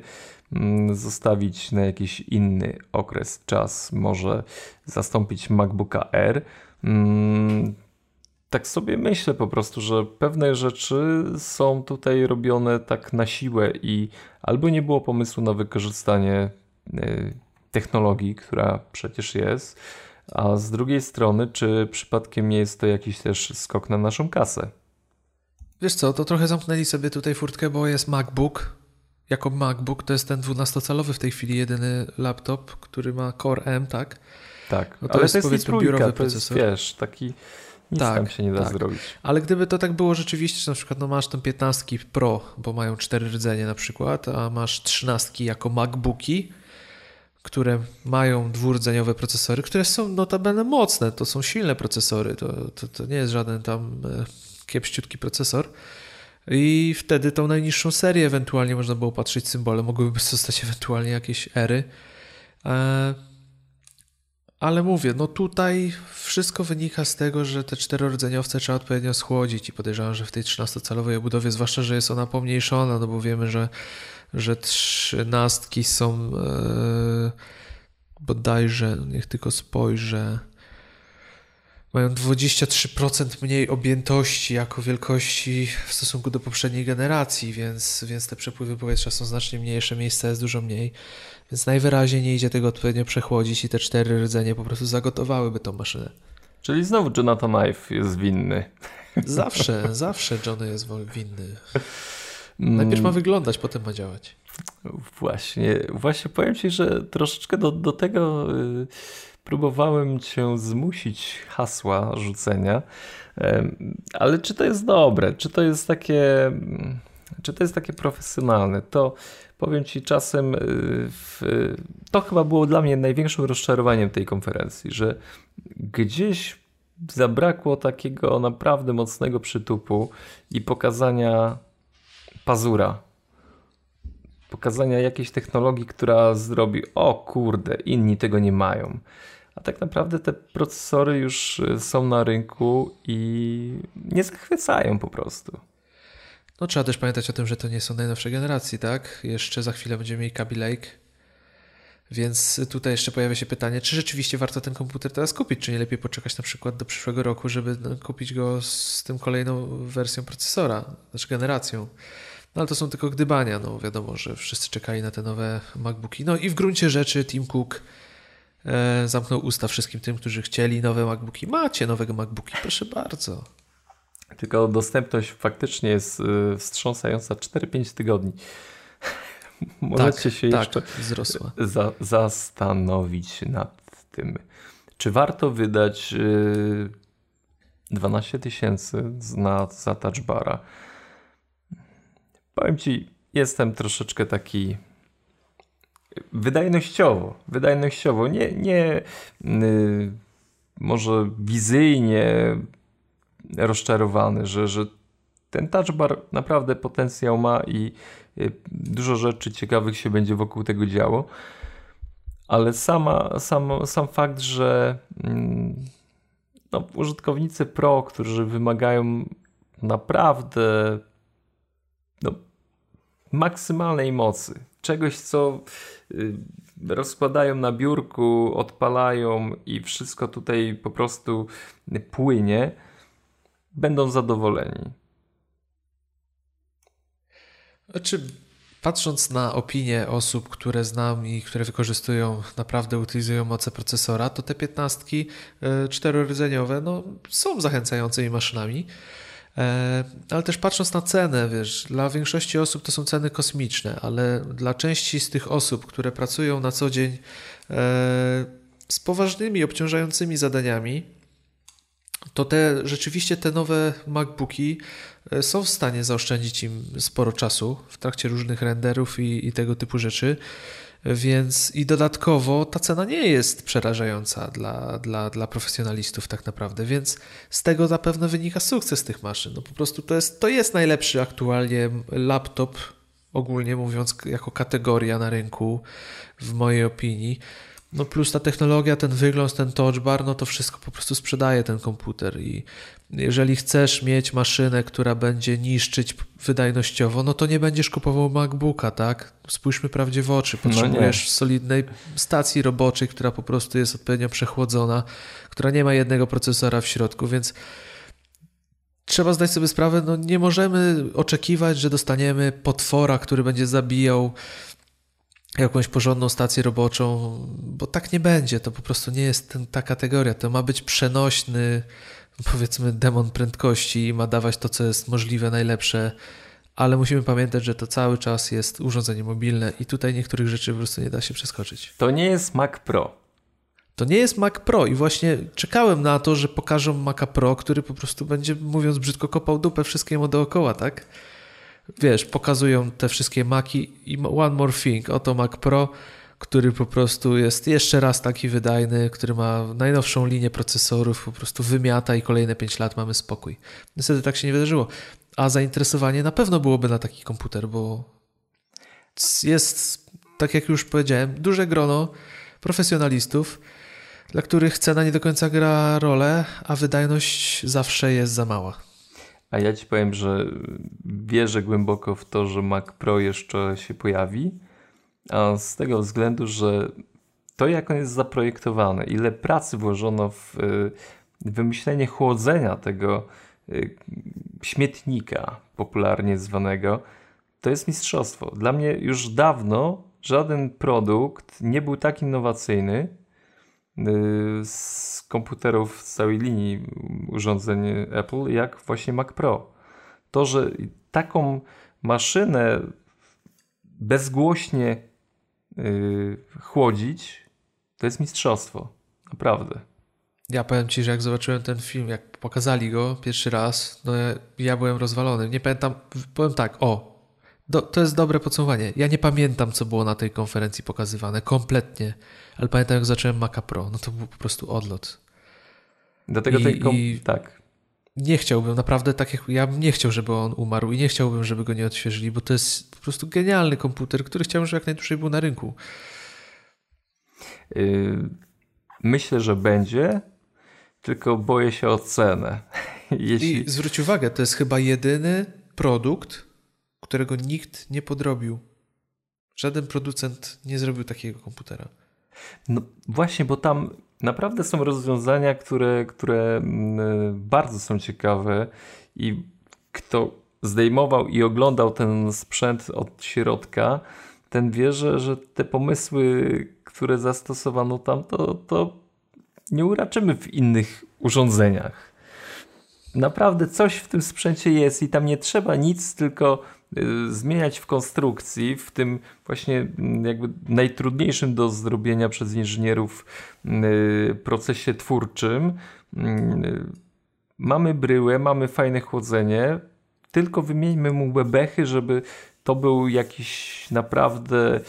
mm, zostawić na jakiś inny okres, czas, może zastąpić MacBooka R. Mm, tak sobie myślę po prostu, że pewne rzeczy są tutaj robione tak na siłę i albo nie było pomysłu na wykorzystanie y, technologii, która przecież jest, a z drugiej strony, czy przypadkiem nie jest to jakiś też skok na naszą kasę? Wiesz co, to trochę zamknęli sobie tutaj furtkę, bo jest MacBook. Jako MacBook to jest ten 12-calowy w tej chwili jedyny laptop, który ma Core M, tak? Tak, no to ale jest, to jest powiedzmy biurowy to procesor. Jest, wiesz, taki nic tak, tam się nie da tak. zrobić. Ale gdyby to tak było rzeczywiście, że na przykład no masz ten 15 Pro, bo mają cztery rdzenie na przykład, a masz 13 jako MacBooki, które mają dwurdzeniowe procesory, które są notabene mocne, to są silne procesory, to, to, to nie jest żaden tam e, kiepściutki procesor. I wtedy tą najniższą serię ewentualnie można było patrzeć symbole, mogłyby zostać ewentualnie jakieś ery. Ale mówię, no tutaj wszystko wynika z tego, że te czterordzeniowce trzeba odpowiednio schłodzić i podejrzewam, że w tej 13-calowej obudowie, zwłaszcza, że jest ona pomniejszona, no bo wiemy, że że trzynastki są e, bodajże, niech tylko spojrzę, mają 23% mniej objętości jako wielkości w stosunku do poprzedniej generacji, więc, więc te przepływy powietrza są znacznie mniejsze, miejsca jest dużo mniej, więc najwyraźniej nie idzie tego odpowiednio przechłodzić i te cztery rdzenie po prostu zagotowałyby tą maszynę. Czyli znowu Jonathan Ive jest winny. Zawsze, zawsze Johnny jest winny. Najpierw ma mm. wyglądać, potem ma działać. Właśnie, właśnie powiem Ci, że troszeczkę do, do tego y, próbowałem Cię zmusić hasła rzucenia, ale czy to jest dobre, czy to jest takie, czy to jest takie profesjonalne, to powiem Ci czasem, y, w, to chyba było dla mnie największym rozczarowaniem tej konferencji, że gdzieś zabrakło takiego naprawdę mocnego przytupu i pokazania pazura. Pokazania jakiejś technologii, która zrobi, o kurde, inni tego nie mają. A tak naprawdę te procesory już y, są na rynku i nie zachwycają po prostu. No trzeba też pamiętać o tym, że to nie są najnowsze generacji, tak? Jeszcze za chwilę będziemy mieli Kaby Lake. Więc tutaj jeszcze pojawia się pytanie, czy rzeczywiście warto ten komputer teraz kupić, czy nie lepiej poczekać na przykład do przyszłego roku, żeby no, kupić go z tym kolejną wersją procesora, znaczy generacją. No ale to są tylko gdybania. No wiadomo, że wszyscy czekali na te nowe MacBooki. No i w gruncie rzeczy Tim Cook e, zamknął usta wszystkim tym, którzy chcieli nowe MacBooki. Macie nowego MacBooki, proszę bardzo. Tylko dostępność faktycznie jest y, wstrząsająca 4-5 tygodni. Możecie tak, się tak, jeszcze wzrosła. Za, zastanowić nad tym, czy warto wydać y, 12 tysięcy na, za touchbara Powiem Ci, jestem troszeczkę taki wydajnościowo, wydajnościowo, nie, nie yy, może wizyjnie rozczarowany, że, że ten touch bar naprawdę potencjał ma i yy, dużo rzeczy ciekawych się będzie wokół tego działo. Ale sama, sam, sam fakt, że yy, no, użytkownicy Pro, którzy wymagają naprawdę no, maksymalnej mocy. Czegoś, co y, rozkładają na biurku, odpalają i wszystko tutaj po prostu płynie, będą zadowoleni. Znaczy, patrząc na opinie osób, które znam i które wykorzystują, naprawdę utylizują moce procesora, to te piętnastki y, czterordzeniowe no, są zachęcającymi maszynami. E, ale też patrząc na cenę, wiesz, dla większości osób to są ceny kosmiczne, ale dla części z tych osób, które pracują na co dzień e, z poważnymi, obciążającymi zadaniami, to te rzeczywiście te nowe MacBooki e, są w stanie zaoszczędzić im sporo czasu w trakcie różnych renderów i, i tego typu rzeczy. Więc i dodatkowo ta cena nie jest przerażająca dla, dla, dla profesjonalistów tak naprawdę, więc z tego zapewne wynika sukces tych maszyn. No po prostu to jest, to jest najlepszy aktualnie laptop, ogólnie mówiąc, jako kategoria na rynku, w mojej opinii. No plus ta technologia, ten wygląd, ten touch bar, no to wszystko po prostu sprzedaje ten komputer i jeżeli chcesz mieć maszynę, która będzie niszczyć wydajnościowo, no to nie będziesz kupował MacBooka, tak? Spójrzmy prawdzie w oczy. No Potrzebujesz no solidnej stacji roboczej, która po prostu jest odpowiednio przechłodzona, która nie ma jednego procesora w środku, więc trzeba zdać sobie sprawę, no nie możemy oczekiwać, że dostaniemy potwora, który będzie zabijał jakąś porządną stację roboczą, bo tak nie będzie. To po prostu nie jest ten, ta kategoria. To ma być przenośny, powiedzmy, demon prędkości i ma dawać to, co jest możliwe, najlepsze. Ale musimy pamiętać, że to cały czas jest urządzenie mobilne i tutaj niektórych rzeczy po prostu nie da się przeskoczyć. To nie jest Mac Pro. To nie jest Mac Pro i właśnie czekałem na to, że pokażą Maca Pro, który po prostu będzie, mówiąc brzydko, kopał dupę wszystkiemu dookoła, tak? Wiesz, pokazują te wszystkie Maki i one more thing, oto Mac Pro, który po prostu jest jeszcze raz taki wydajny, który ma najnowszą linię procesorów, po prostu wymiata i kolejne 5 lat mamy spokój. Niestety tak się nie wydarzyło. A zainteresowanie na pewno byłoby na taki komputer, bo jest, tak jak już powiedziałem, duże grono profesjonalistów, dla których cena nie do końca gra rolę, a wydajność zawsze jest za mała. A ja ci powiem, że wierzę głęboko w to, że Mac Pro jeszcze się pojawi, a z tego względu, że to jak on jest zaprojektowany, ile pracy włożono w y, wymyślenie chłodzenia tego y, śmietnika, popularnie zwanego, to jest mistrzostwo. Dla mnie już dawno żaden produkt nie był tak innowacyjny z komputerów z całej linii urządzeń Apple, jak właśnie Mac Pro. To, że taką maszynę bezgłośnie yy, chłodzić, to jest mistrzostwo. Naprawdę. Ja powiem Ci, że jak zobaczyłem ten film, jak pokazali go pierwszy raz, no ja, ja byłem rozwalony. Nie pamiętam, powiem tak, o, do, to jest dobre podsumowanie. Ja nie pamiętam, co było na tej konferencji pokazywane, kompletnie, ale pamiętam, jak zacząłem Maca Pro, no to był po prostu odlot. Dlatego I, tej kom... i tak. Nie chciałbym, naprawdę tak jak ja bym nie chciał, żeby on umarł i nie chciałbym, żeby go nie odświeżyli, bo to jest po prostu genialny komputer, który chciałbym, żeby jak najdłużej był na rynku. Yy, myślę, że będzie, tylko boję się o cenę. Jeśli... I zwróć uwagę, to jest chyba jedyny produkt, którego nikt nie podrobił. Żaden producent nie zrobił takiego komputera. No właśnie, bo tam naprawdę są rozwiązania, które, które mm, bardzo są ciekawe i kto zdejmował i oglądał ten sprzęt od środka, ten wie, że, że te pomysły, które zastosowano tam, to, to nie uraczymy w innych urządzeniach. Naprawdę coś w tym sprzęcie jest i tam nie trzeba nic, tylko zmieniać w konstrukcji, w tym właśnie mm, jakby najtrudniejszym do zrobienia przez inżynierów y, procesie twórczym. Y, mamy bryłę, mamy fajne chłodzenie, tylko wymieńmy mu bebechy, żeby to był jakiś naprawdę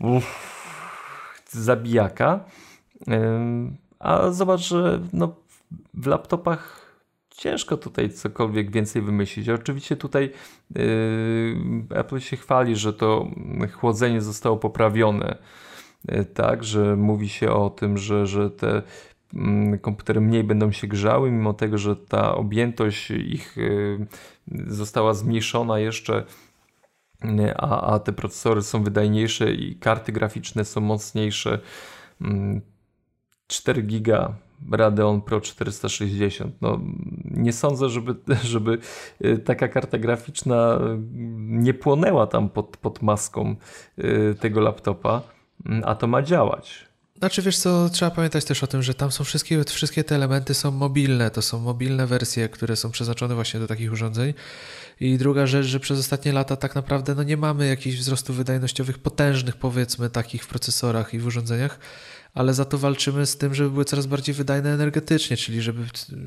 uff, zabijaka. A zobacz, że no, w laptopach ciężko tutaj cokolwiek więcej wymyślić. Oczywiście tutaj yy, Apple się chwali, że to chłodzenie zostało poprawione, yy, tak, że mówi się o tym, że, że te yy, komputery mniej będą się grzały, mimo tego, że ta objętość ich y, została zmniejszona jeszcze y, a, a te procesory są wydajniejsze i karty graficzne są mocniejsze. 4 mm, giga Radeon Pro 460. No, nie sądzę, żeby, żeby y, taka karta graficzna y, nie płonęła tam pod, pod maską y, tego laptopa, mm, a to ma działać. Znaczy wiesz co, trzeba pamiętać też o tym, że tam są wszystkie, wszystkie te elementy są mobilne, to są mobilne wersje, które są przeznaczone właśnie do takich urządzeń. I druga rzecz, że przez ostatnie lata tak naprawdę no nie mamy jakichś wzrostów wydajnościowych potężnych powiedzmy takich w procesorach i w urządzeniach, ale za to walczymy z tym, żeby były coraz bardziej wydajne energetycznie, czyli żeby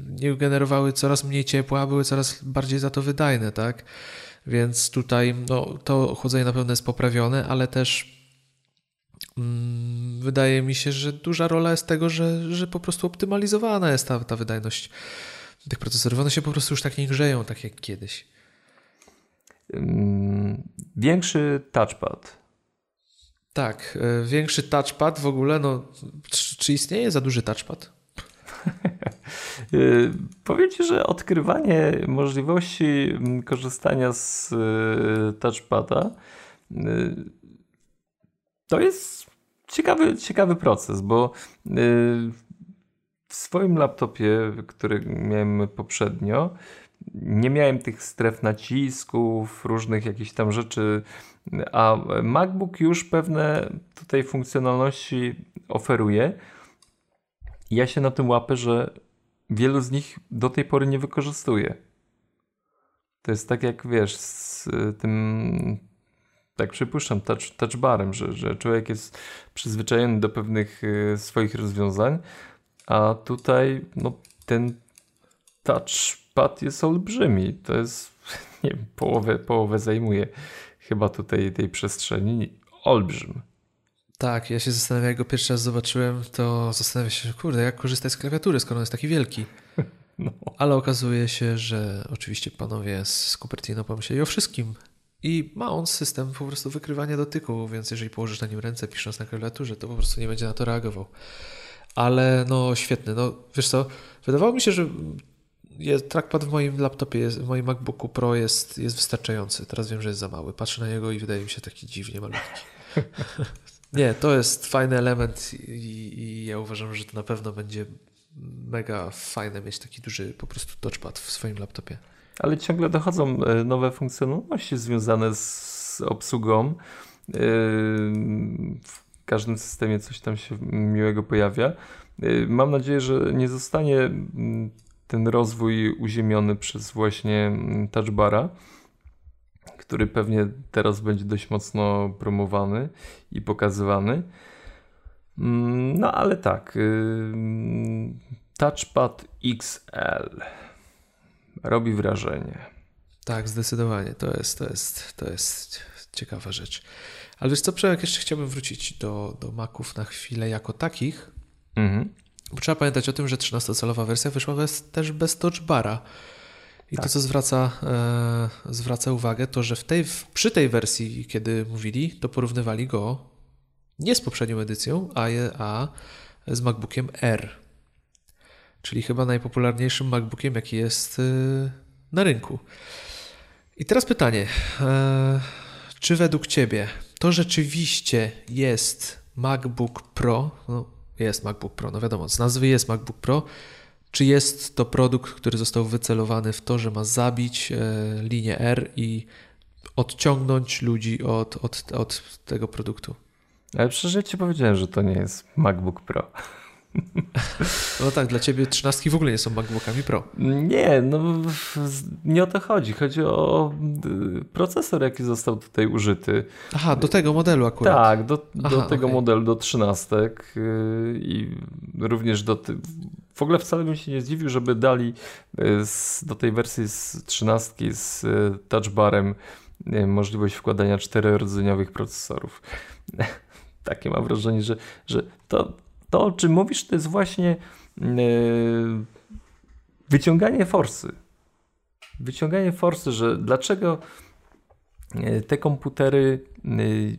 nie generowały coraz mniej ciepła, a były coraz bardziej za to wydajne, tak? Więc tutaj no, to chłodzenie na pewno jest poprawione, ale też mm, wydaje mi się, że duża rola jest tego, że, że po prostu optymalizowana jest ta, ta wydajność tych procesorów. One się po prostu już tak nie grzeją, tak jak kiedyś. Większy touchpad. Tak, e, większy touchpad w ogóle, no, czy, czy istnieje za duży touchpad? Y, powiem Ci, że odkrywanie możliwości korzystania z y, touchpada y, to jest ciekawy, ciekawy proces, bo w swoim laptopie, który miałem poprzednio, nie miałem tych stref nacisków, różnych jakichś tam rzeczy, a MacBook już pewne tutaj funkcjonalności oferuje. Ja się na tym łapę, że wielu z nich do tej pory nie wykorzystuje. To jest tak jak wiesz, z tym, tak przypuszczam, touch, touchbarem, że, że człowiek jest przyzwyczajony do pewnych y, swoich rozwiązań, a tutaj no, ten touchpad jest olbrzymi. To jest, nie wiem, połowę, połowę zajmuje chyba tutaj tej przestrzeni. Olbrzym. Tak, ja się zastanawiam, jak go pierwszy raz zobaczyłem, to zastanawiam się, kurde, jak korzystać z klawiatury, skoro on jest taki wielki. No. Ale okazuje się, że oczywiście panowie z Cupertino pomyśleli o wszystkim. I ma on system po prostu wykrywania dotyku, więc jeżeli położysz na nim ręce pisząc na klawiaturze, to po prostu nie będzie na to reagował. Ale no świetny, no wiesz co, wydawało mi się, że jest, trackpad w moim laptopie, jest, w moim MacBooku Pro jest, jest wystarczający. Teraz wiem, że jest za mały. Patrzę na niego i wydaje mi się taki dziwnie malutki. Nie, to jest fajny element i, i, ja uważam, że to na pewno będzie mega fajne mieć taki duży po prostu touchpad w swoim laptopie. Ale ciągle dochodzą e, nowe funkcjonalności związane z obsługą. E, w każdym systemie coś tam się miłego pojawia. E, mam nadzieję, że nie zostanie ten rozwój uziemiony przez właśnie touchbara który pewnie teraz będzie dość mocno promowany i pokazywany. Mm, no ale tak, Touchpad XL robi wrażenie. Tak, zdecydowanie. To jest, to jest, to jest ciekawa rzecz. Ale wiesz co, Przemek, jeszcze chciałbym wrócić do, do Maców na chwilę jako takich. Mhm. Trzeba pamiętać o tym, że 13-calowa wersja wyszła bez, też bez touchbara. I tak. to, co zwraca, e, zwraca uwagę, to że w tej, w, przy tej wersji, kiedy mówili, to porównywali go nie z poprzednią edycją, a, a z MacBookiem R. Czyli chyba najpopularniejszym MacBookiem, jaki jest e, na rynku. I teraz pytanie. E, czy według Ciebie to rzeczywiście jest MacBook Pro? No, jest MacBook Pro, no wiadomo, z nazwy jest MacBook Pro czy jest to produkt, który został wycelowany w to, że ma zabić e, linię R i odciągnąć ludzi od, od, od tego produktu? Ale przecież ja ci powiedziałem, że to nie jest MacBook Pro. No tak, dla ciebie trzynastki w ogóle nie są MacBookami Pro. Nie, no nie o to chodzi. Chodzi o y, procesor, jaki został tutaj użyty. Aha, do tego modelu akurat. Tak, do, do Aha, tego okay. modelu, do trzynastek y, i również do... W ogóle wcale bym się nie zdziwił, żeby dali y, do tej wersji z trzynastki z touchbarem możliwość wkładania czterorodzeniowych procesorów. Takie mam wrażenie, że, że to to, o czym mówisz, to jest właśnie yy, wyciąganie forsy. Wyciąganie forsy, że dlaczego e, te komputery yy,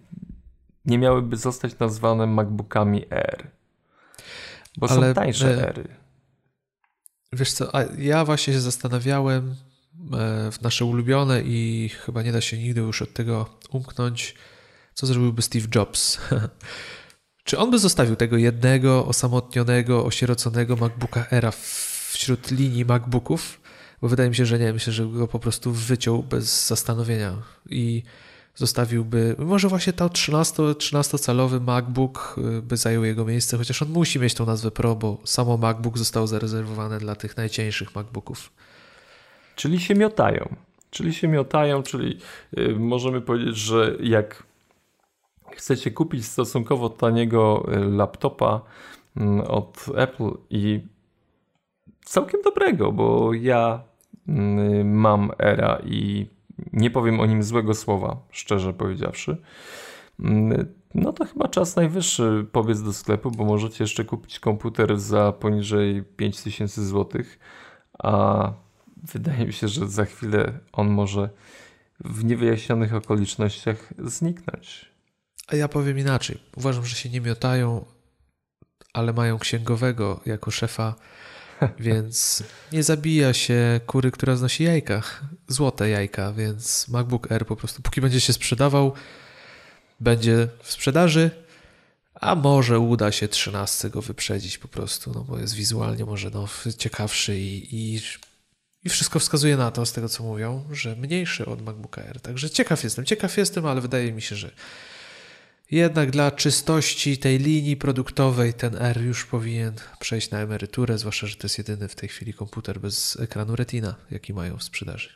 nie miałyby zostać nazwane MacBookami Air. Bo Ale, są tańsze Airy. Wiesz co, ja właśnie się zastanawiałem w nasze ulubione i chyba nie da się nigdy już od tego umknąć, co zrobiłby Steve Jobs. Czy on by zostawił tego jednego, osamotnionego, osieroconego MacBooka Era wśród linii MacBooków? Bo wydaje mi się, że nie. Myślę, że go po prostu wyciął bez zastanowienia i zostawiłby. Może właśnie to 13, 13-calowy MacBook y, by zajął jego miejsce, chociaż on musi mieć tą nazwę Pro, bo samo MacBook zostało zarezerwowane dla tych najcieńszych MacBooków. Czyli się miotają. Czyli się miotają, czyli yy, możemy powiedzieć, że jak chcecie kupić stosunkowo taniego y, laptopa mm, od Apple i całkiem dobrego, bo ja mm, mam Era i nie powiem o nim złego słowa, szczerze powiedziawszy. mm, no to chyba czas najwyższy powiedz do sklepu, bo możecie jeszcze kupić komputer za poniżej 5000 zł, a wydaje mi się, że za chwilę on może w niewyjaśnionych okolicznościach zniknąć. A ja powiem inaczej. Uważam, że się nie miotają, ale mają księgowego jako szefa, więc nie zabija się kury, która znosi jajka, złote jajka, więc MacBook Air po prostu, póki będzie się sprzedawał, będzie w sprzedaży, a może uda się 13 go wyprzedzić po prostu, no bo jest wizualnie może no, ciekawszy i, i, i wszystko wskazuje na to, z tego co mówią, że mniejszy od MacBooka Air. Także ciekaw jestem, ciekaw jestem, ale wydaje mi się, że jednak dla czystości tej linii produktowej ten R już powinien przejść na emeryturę, zwłaszcza, że to jest jedyny w tej chwili komputer bez ekranu Retina, jaki mają w sprzedaży.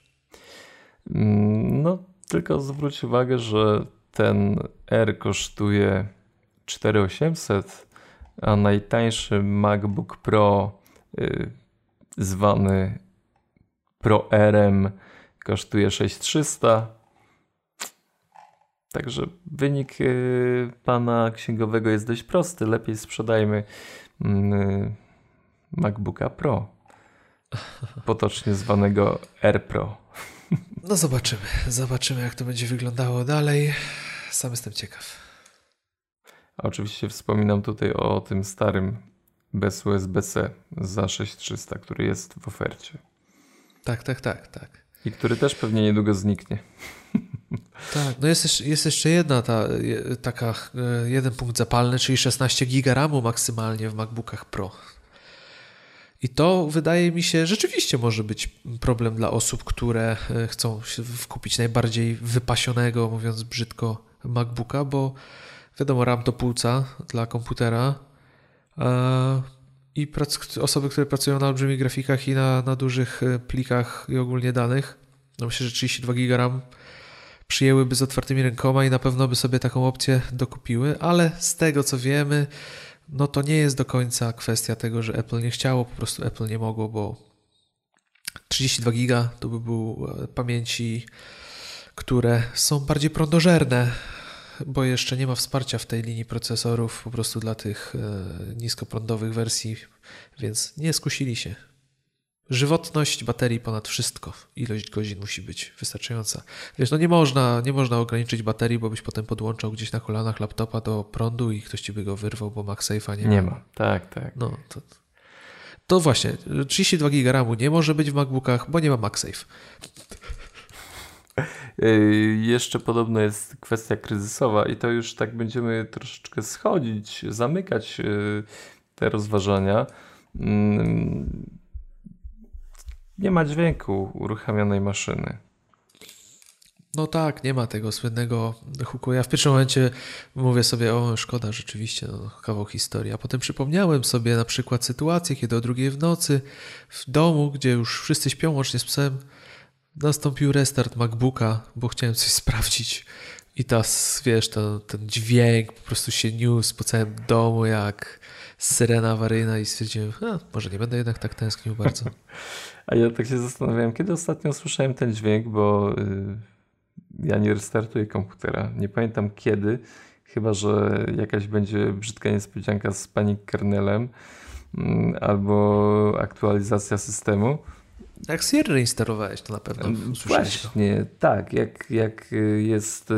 Mm, no, tylko zwróć uwagę, że ten R kosztuje 4800, a najtańszy MacBook Pro yy, zwany Pro RM kosztuje 6300. Także wynik yy, pana księgowego jest dość prosty. Lepiej sprzedajmy yy, MacBooka Pro, potocznie zwanego R Pro. No zobaczymy, zobaczymy jak to będzie wyglądało dalej. Sam jestem ciekaw. A oczywiście wspominam tutaj o tym starym bez USB-C za 6300, który jest w ofercie. Tak, tak, tak, tak. I który też pewnie niedługo zniknie. Tak, no jest jeszcze, jest jeszcze jedna ta, taka, e, jeden punkt zapalny, czyli 16 giga RAMu maksymalnie w MacBookach Pro. I to wydaje mi się rzeczywiście może być problem dla osób, które e, chcą kupić najbardziej wypasionego, mówiąc brzydko, MacBooka, bo wiadomo, RAM to płuca dla komputera. E, I osoby, które pracują na olbrzymich grafikach i na, na dużych plikach i ogólnie danych, no myślę, że 32 GB RAM przyjęłyby z otwartymi rękoma i na pewno by sobie taką opcję dokupiły, ale z tego co wiemy, no to nie jest do końca kwestia tego, że Apple nie chciało, po prostu Apple nie mogło, bo 32 giga to by był e, pamięci, które są bardziej prądożerne, bo jeszcze nie ma wsparcia w tej linii procesorów po prostu dla tych e, niskoprądowych wersji, więc nie skusili się. Żywotność baterii ponad wszystko. Ilość godzin musi być wystarczająca. Wiesz, no nie można, nie można ograniczyć baterii, bo byś potem podłączał gdzieś na kolanach laptopa do prądu i ktoś ci by go wyrwał, bo MagSafe'a nie, nie ma. Tak, tak. No, to, to właśnie, 32 GB RAMu nie może być w MacBookach, bo nie ma MagSafe. Yy, jeszcze podobno jest kwestia kryzysowa i to już tak będziemy troszeczkę schodzić, zamykać yy, te rozważania. Nie ma dźwięku uruchamianej maszyny. No tak, nie ma tego słynnego huku. Ja w pierwszym momencie mówię sobie, o szkoda, rzeczywiście, no, kawał historii. A potem przypomniałem sobie na przykład sytuację, kiedy o drugiej w nocy w domu, gdzie już wszyscy śpią łącznie z psem, nastąpił restart MacBooka, bo chciałem coś sprawdzić. I ta, wiesz, to, ten dźwięk po prostu się niósł po całym domu jak syrena awaryjna i stwierdziłem, a, może nie będę jednak tak tęsknił bardzo. A ja tak się zastanawiałem, kiedy ostatnio słyszałem ten dźwięk, bo y, ja nie restartuję komputera. Nie pamiętam kiedy, chyba że jakaś będzie brzydka niespodzianka z panic kernelem y, albo aktualizacja systemu. Jak Sierra instalowałeś, to na pewno Właśnie, to. tak. Jak, jak y, jest y,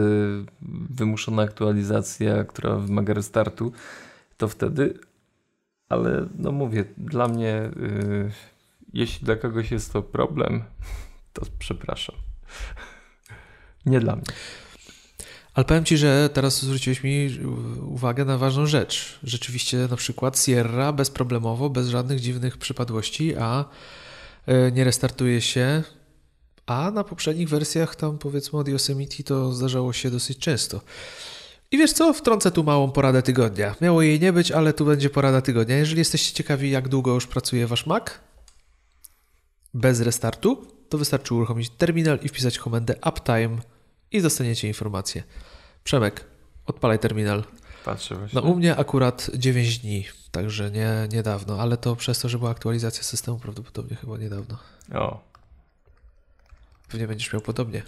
wymuszona aktualizacja, która wymaga restartu, to wtedy, ale no mówię, dla mnie, yy, jeśli dla kogoś jest to problem, to przepraszam. Nie dla mnie. Ale powiem Ci, że teraz zwróciłeś mi uwagę na ważną rzecz. Rzeczywiście na przykład Sierra bezproblemowo, bez żadnych dziwnych przypadłości, a E, nie restartuje się, a na poprzednich wersjach tam powiedzmy od Yosemite to zdarzało się dosyć często. I wiesz co, wtrącę tu małą poradę tygodnia. Miało jej nie być, ale tu będzie porada tygodnia. Jeżeli jesteście ciekawi, jak długo już pracuje wasz Mac, bez restartu, to wystarczy uruchomić terminal i wpisać komendę uptime i dostaniecie informację. Przemek, odpalaj terminal. Patrzę właśnie. No u mnie akurat 9 dni, także nie niedawno, ale to przez to, że była aktualizacja systemu prawdopodobnie chyba niedawno. O. Pewnie będziesz miał podobnie.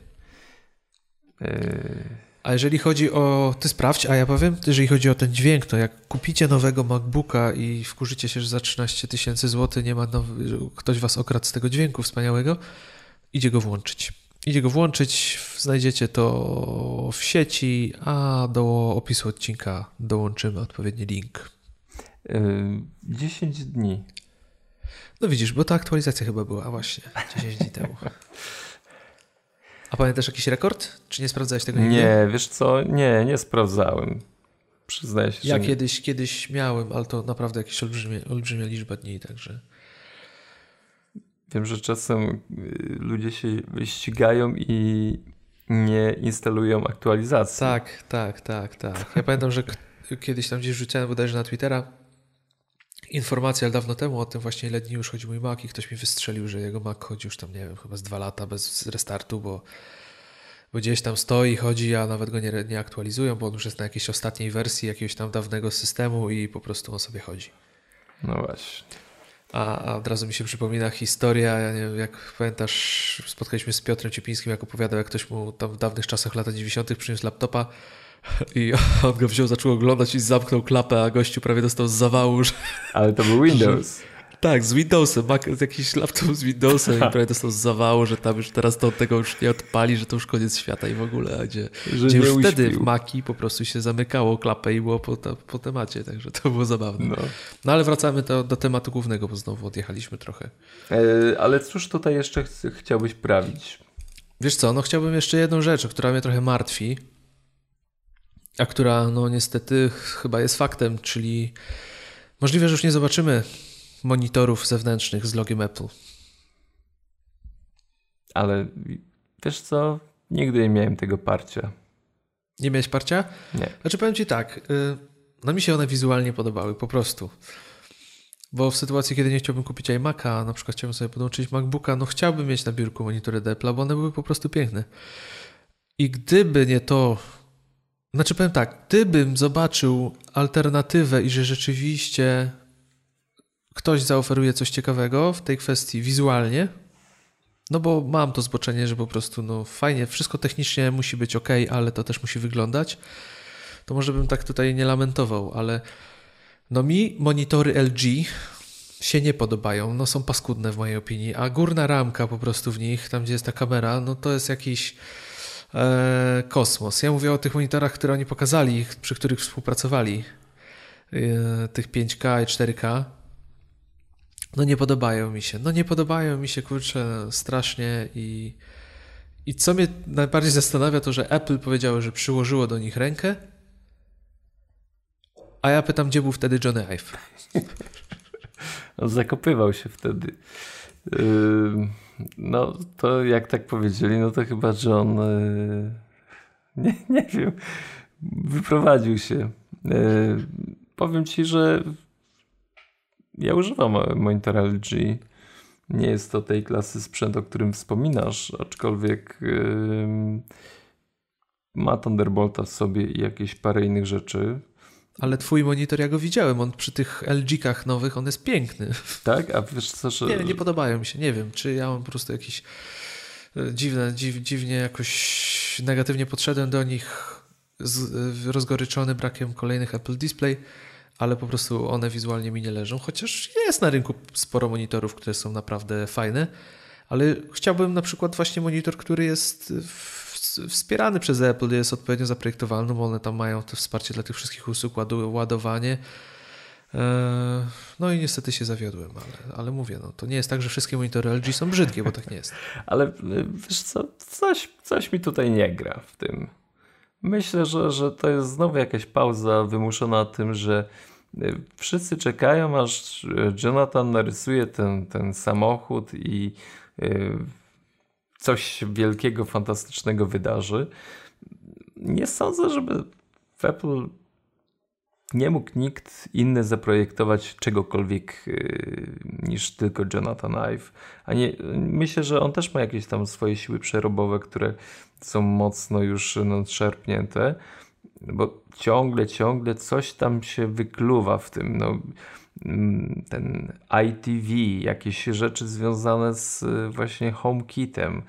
Yy, A jeżeli chodzi o. Ty sprawdź, a ja powiem, jeżeli chodzi o ten dźwięk, to jak kupicie nowego MacBooka i wkurzycie się, że za 13 tysięcy złotych nie ma nowy, ktoś was okradł z tego dźwięku wspaniałego, idzie go włączyć. Idzie go włączyć, znajdziecie to w sieci, a do opisu odcinka dołączymy odpowiedni link. Yy, 10 dni. No widzisz, bo ta aktualizacja chyba była właśnie 10 dni temu. A pamiętasz jakiś rekord? Czy nie sprawdzałeś tego nigdy? Nie, wiesz co? Nie, nie sprawdzałem. Przyznaję się, Ja że nie. kiedyś, kiedyś miałem, ale to naprawdę jakieś olbrzymie, olbrzymia liczba dni, także... Wiem, że czasem y, ludzie się ścigają i nie instalują aktualizacji. Tak, tak, tak, tak. Ja pamiętam, że kiedyś tam gdzieś rzucałem bodajże na Twittera informację, ale dawno temu o tym właśnie ile dni już chodzi mój Mac i ktoś mi wystrzelił, że jego Mac chodzi już tam, nie wiem, chyba z dwa lata bez restartu, bo, bo gdzieś tam stoi, chodzi, a nawet go nie, nie aktualizują, bo on już jest na jakiejś ostatniej wersji jakiegoś tam dawnego systemu i po prostu on sobie chodzi. No właśnie. A, a od razu mi się przypomina historia, ja nie wiem, jak pamiętasz, spotkaliśmy się z Piotrem Ciepińskim, jak opowiadał, jak ktoś mu tam w dawnych czasach, latach 90. przyniósł laptopa i on go wziął, zaczął oglądać i zamknął klapę, a gościu prawie dostał z zawału, że... Ale to był Windows. Tak, z Windowsem, Mac, jakiś laptop z Windowsem i prawie dostał z zawału, że tam już teraz to od tego już nie odpali, że to już koniec świata i w ogóle, a gdzie, Że gdzie nie już wtedy w uśpił. Maki po prostu się zamykało klapę i było po, po temacie, także to było zabawne. No. No ale wracamy do, do tematu głównego, bo znowu odjechaliśmy trochę. E, ale cóż tutaj jeszcze ch- chciałbyś prawić? Wiesz co, no chciałbym jeszcze jedną rzecz, która mnie trochę martwi, a która no niestety chyba jest faktem, czyli możliwe, że już nie zobaczymy monitorów zewnętrznych z logiem Apple. Ale wiesz co? Nigdy nie miałem tego parcia. Nie miałeś parcia? Nie. Znaczy powiem Ci tak, y, no mi się one wizualnie podobały, po prostu. Bo w sytuacji, kiedy nie chciałbym kupić iMac'a, a na przykład chciałbym sobie podłączyć MacBooka, no chciałbym mieć na biurku monitory Apple'a, bo one były po prostu piękne. I gdyby nie to, znaczy powiem tak, gdybym zobaczył alternatywę i że rzeczywiście ktoś zaoferuje coś ciekawego w tej kwestii wizualnie, no bo mam to zboczenie, że po prostu no fajnie, wszystko technicznie musi być ok, ale to też musi wyglądać, to może bym tak tutaj nie lamentował, ale no mi monitory LG się nie podobają, no są paskudne w mojej opinii, a górna ramka po prostu w nich, tam gdzie jest ta kamera, no to jest jakiś kosmos. Ja mówię o tych monitorach, które oni pokazali, przy których współpracowali, e, tych 5K i 4K. No nie podobają mi się, no nie podobają mi się, kurczę, strasznie i, i co mnie najbardziej zastanawia to, że Apple powiedziało, że przyłożyło do nich rękę, a ja pytam, gdzie był wtedy Johnny Ive? Zakopywał się wtedy. Yy, no to jak tak powiedzieli, no to chyba John yy, nie, nie wiem, wyprowadził się. Yy, powiem ci, że ja używam monitora LG. Nie jest to tej klasy sprzęt, o którym wspominasz, aczkolwiek yy, ma Thunderbolta w sobie i jakieś parę innych rzeczy. Ale twój monitor, ja go widziałem, on przy tych LG-kach nowych, on jest piękny. Tak? A wiesz co, że... Nie, nie podobają mi się, nie wiem, czy ja mam po prostu jakiś e, dziwne, dziw, dziwnie jakoś negatywnie podszedłem do nich, z, e, rozgoryczony brakiem kolejnych Apple Display, ale po prostu one wizualnie mi nie leżą, chociaż jest na rynku sporo monitorów, które są naprawdę fajne, ale chciałbym na przykład właśnie monitor, który jest w- wspierany przez Apple, jest odpowiednio zaprojektowany, bo one tam mają to wsparcie dla tych wszystkich usług, ładowanie. E, No i niestety się zawiodłem, ale, ale mówię, no, to nie jest tak, że wszystkie monitory LG są brzydkie, bo tak nie jest. Ale y, wiesz co, coś, coś mi tutaj nie gra w tym. Myślę, że, że to jest znowu jakaś pauza wymuszona tym, że y, wszyscy czekają, aż y, Jonathan narysuje ten, ten samochód i coś wielkiego, fantastycznego wydarzy. Nie sądzę, żeby w Apple nie mógł nikt inny zaprojektować czegokolwiek yy, niż tylko Jonathan Ive. A nie, myślę, że on też ma jakieś tam swoje siły przerobowe, które są mocno już nadszarpnięte, bo ciągle, ciągle coś tam się wykluwa w tym. No, ten ITV, jakieś rzeczy związane z y, właśnie HomeKitem,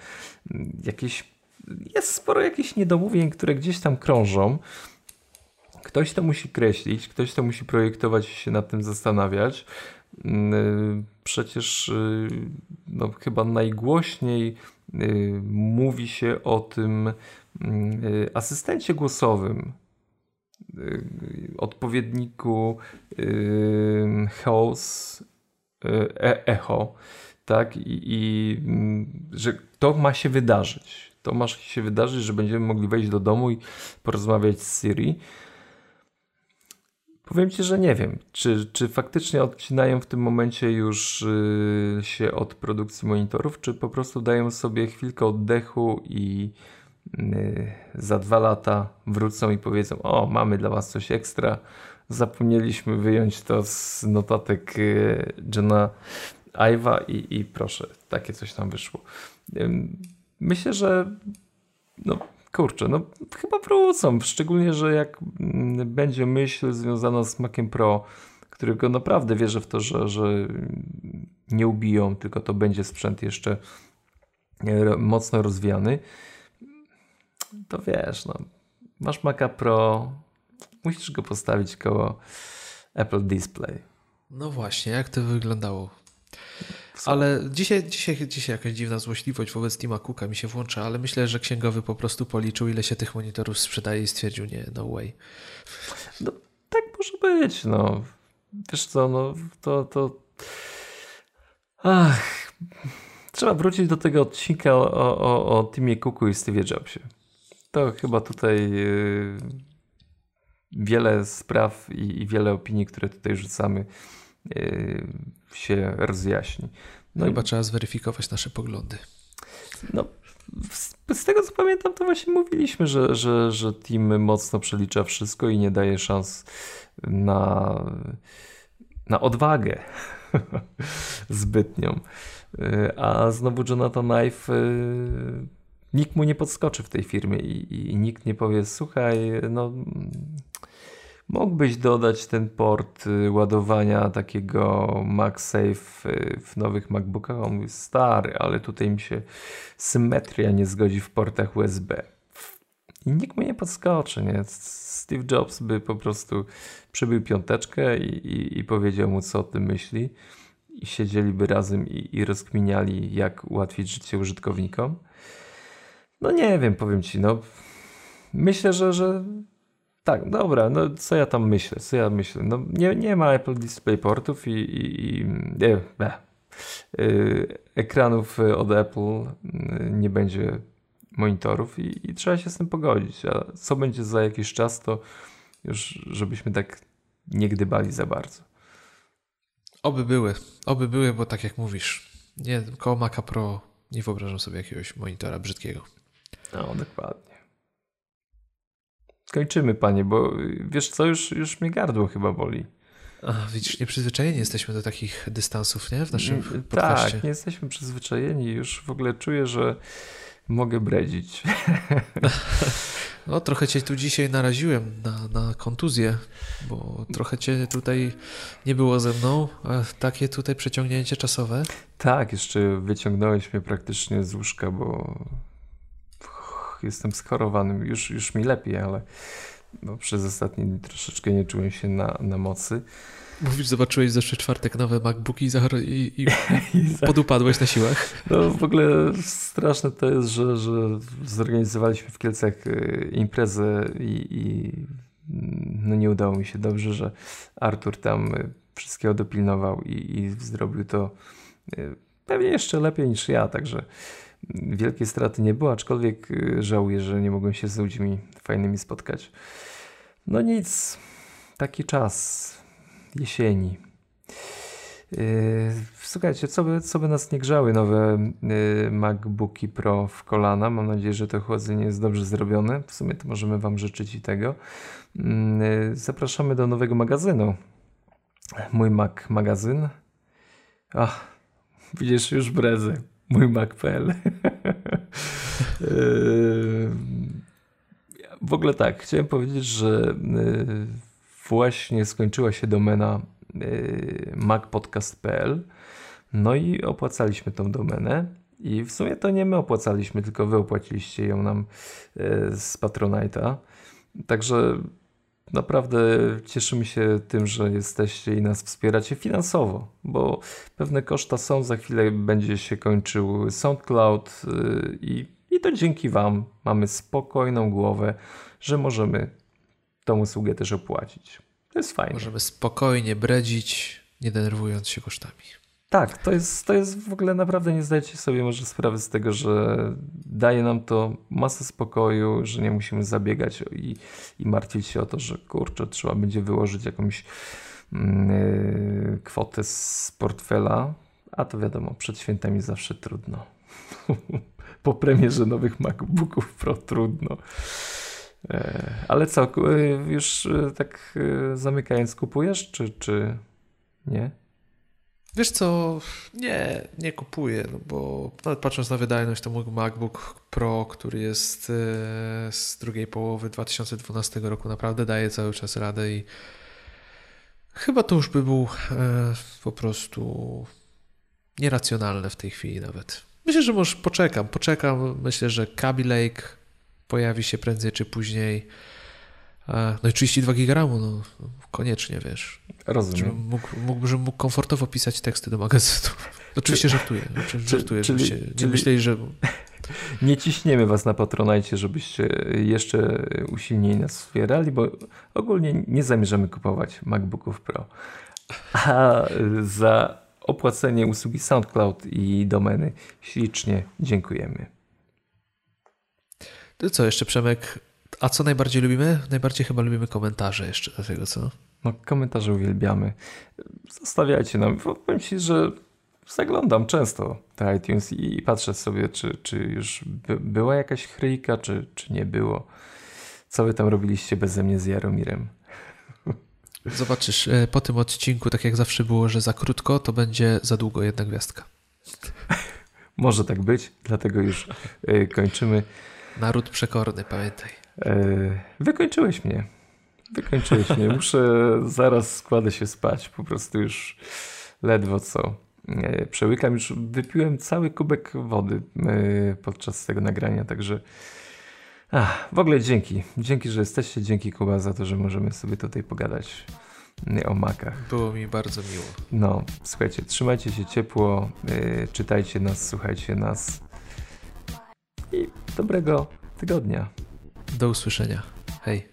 mm, jakieś jest sporo jakichś niedomówień, które gdzieś tam krążą. Ktoś to musi kreślić, ktoś to musi projektować i się nad tym zastanawiać. Mm, przecież y, no, chyba najgłośniej y, mówi się o tym mm, y, asystencie głosowym, odpowiedniku house e, echo, tak? I, i mm, że to ma się wydarzyć. To ma się wydarzyć, że będziemy mogli wejść do domu i porozmawiać z Siri. Powiem Ci, że nie wiem, czy, czy faktycznie odcinają w tym momencie już y, się od produkcji monitorów, czy po prostu dają sobie chwilkę oddechu i y, za dwa lata wrócą i powiedzą: O, mamy dla Was coś ekstra. Zapomnieliśmy wyjąć to z notatek y, Johna Iwa i, i proszę, takie coś tam wyszło. Myślę, że no, kurczę, no chyba wrócą. Szczególnie, że jak mm, będzie myśl związana z Maciem Pro, którego naprawdę wierzę w to, że, że nie ubiją, tylko to będzie sprzęt jeszcze e, mocno rozwijany, to wiesz, no, masz Maca Pro, musisz go postawić koło Apple Display. No właśnie, jak to wyglądało? Ale dzisiaj, dzisiaj, dzisiaj jakaś dziwna złośliwość wobec Tima Cooka mi się włącza, ale myślę, że księgowy po prostu policzył, ile się tych monitorów sprzedaje i stwierdził, nie, no way. No, tak może być, no. Wiesz co, no, to, to... Ach, trzeba wrócić do tego odcinka o, o, o Timie Cooku i Steve Jobsie. To chyba tutaj yy, wiele spraw i, i wiele opinii, które tutaj rzucamy, yy, się rozjaśni. No Chyba i... trzeba zweryfikować nasze poglądy. No, z tego co pamiętam, to właśnie mówiliśmy, że, że, że team mocno przelicza wszystko i nie daje szans na, na odwagę zbytnią. A znowu Jonathan Knife, y, nikt mu nie podskoczy w tej firmie i, i nikt nie powie, słuchaj, no Mógłbyś dodać ten port y, ładowania takiego MagSafe y, w nowych MacBookach? On mówi stary, ale tutaj mi się symetria nie zgodzi w portach USB. I nikt mu nie podskoczy, nie? Steve Jobs by po prostu przybył piąteczkę i, i, i powiedział mu, co o tym myśli. I siedzieliby razem i, i rozkminiali, jak ułatwić życie użytkownikom. No nie wiem, powiem ci, no myślę, że, że tak, dobra, no co ja tam myślę, co ja myślę, no nie, nie ma Apple Display portów i, i, i nie, nie. Yy, ekranów od Apple yy, nie będzie monitorów i, i, trzeba się z tym pogodzić, a co będzie za jakiś czas, to już żebyśmy tak nie gdybali za bardzo. Oby były, oby były, bo tak jak mówisz, nie, koło Maca Pro nie wyobrażam sobie jakiegoś monitora brzydkiego. No, dokładnie. Kończymy, panie, bo wiesz co, już, już mnie gardło chyba boli. A, widzisz, nieprzyzwyczajeni jesteśmy do takich dystansów, nie? W naszym nie, mm, podcaście. Tak, nie jesteśmy przyzwyczajeni. Już w ogóle czuję, że mogę bredzić. No, trochę cię tu dzisiaj naraziłem na, na kontuzję, bo trochę cię tutaj nie było ze mną. takie tutaj przeciągnięcie czasowe. Tak, jeszcze wyciągnąłeś mnie praktycznie z łóżka, bo jestem schorowanym, już, już mi lepiej, ale no, przez ostatni dni troszeczkę nie czułem się na, na mocy. Mówisz, zobaczyłeś zeszły czwartek nowe MacBooki i, i, i, i podupadłeś na siłach? No w ogóle straszne to jest, że, że zorganizowaliśmy w Kielcach y, imprezę i, i no nie udało mi się dobrze, że Artur tam y, wszystkiego dopilnował i, i zrobił to y, pewnie jeszcze lepiej niż ja, także wielkiej straty nie było, aczkolwiek y, żałuję, że nie mogłem się z ludźmi fajnymi spotkać. No nic, taki czas jesieni. Yy, słuchajcie, co by, co by nas nie grzały nowe yy, MacBooki Pro w kolana. Mam nadzieję, że to chłodzenie jest dobrze zrobione. W sumie to możemy Wam życzyć i tego. Yy, zapraszamy do nowego magazynu. Mój Mac magazyn. Ach, widzisz już brezę mój Mac.pl. Yy, w ogóle tak, chciałem powiedzieć, że yy, właśnie skończyła się domena yy, macpodcast.pl no i opłacaliśmy tą domenę I w sumie to nie my opłacaliśmy, tylko wy opłaciliście ją nam z Patronite'a. Także naprawdę cieszymy się tym, że jesteście i nas wspieracie finansowo, bo pewne koszta są, za chwilę będzie się kończył SoundCloud y, i, i to dzięki Wam mamy spokojną głowę, że możemy tą usługę też opłacić. To jest fajne. Możemy spokojnie bredzić, nie denerwując się kosztami. Tak, to jest, to jest w ogóle naprawdę nie zdajecie sobie może sprawy z tego, że daje nam to masę spokoju, że nie musimy zabiegać i, i martwić się o to, że kurczę, trzeba będzie wyłożyć jakąś yy, kwotę z portfela, a to wiadomo, przed świętami zawsze trudno. po premierze nowych MacBooków Pro trudno. E, ale co, już e, tak e, zamykając, kupujesz, czy, czy nie? Wiesz co, nie, nie kupuję, no bo nawet patrząc na wydajność, to mój MacBook Pro, który jest z drugiej połowy 2012 roku, naprawdę daje cały czas radę i chyba to już by był po prostu nieracjonalne w tej chwili nawet. Myślę, że może poczekam, poczekam. Myślę, że Kaby Lake pojawi się prędzej czy później. No i 32 giga no koniecznie, wiesz. Rozumiem. Żebym mógł, mógł, żebym mógł komfortowo pisać teksty do magazynu. Oczywiście żartuję. Oczywiście żartuję, czyli, żebyście nie czyli, myśleli, że... Nie ciśniemy was na Patronajcie, żebyście jeszcze usilniej nas wspierali, bo ogólnie nie zamierzamy kupować MacBooków Pro. A za opłacenie usługi SoundCloud i domeny ślicznie dziękujemy. To co jeszcze, Przemek? A co najbardziej lubimy? Najbardziej chyba lubimy komentarze jeszcze do tego, co? No, komentarze uwielbiamy. Zostawiajcie nam. Powiem Ci, że zaglądam często te iTunes i patrzę sobie, czy, czy już by, była jakaś chryjka, czy, czy nie było. Co wy tam robiliście beze mnie z Jaromirem? Zobaczysz, e, po tym odcinku, tak jak zawsze było, że za krótko, to będzie za długo jedna gwiazdka. Może tak być, dlatego już e, kończymy. Naród przekorny, pamiętaj. E, wykończyłeś mnie. Wykończyłeś mnie. Muszę zaraz składać się spać. Po prostu już ledwo co. Przełykam, już wypiłem cały kubek wody podczas tego nagrania, także Ach, w ogóle dzięki. Dzięki, że jesteście. Dzięki Kuba za to, że możemy sobie tutaj pogadać o makach. Było mi bardzo miło. No, słuchajcie, trzymajcie się ciepło, yy, czytajcie nas, słuchajcie nas i dobrego tygodnia. Do usłyszenia. Hej.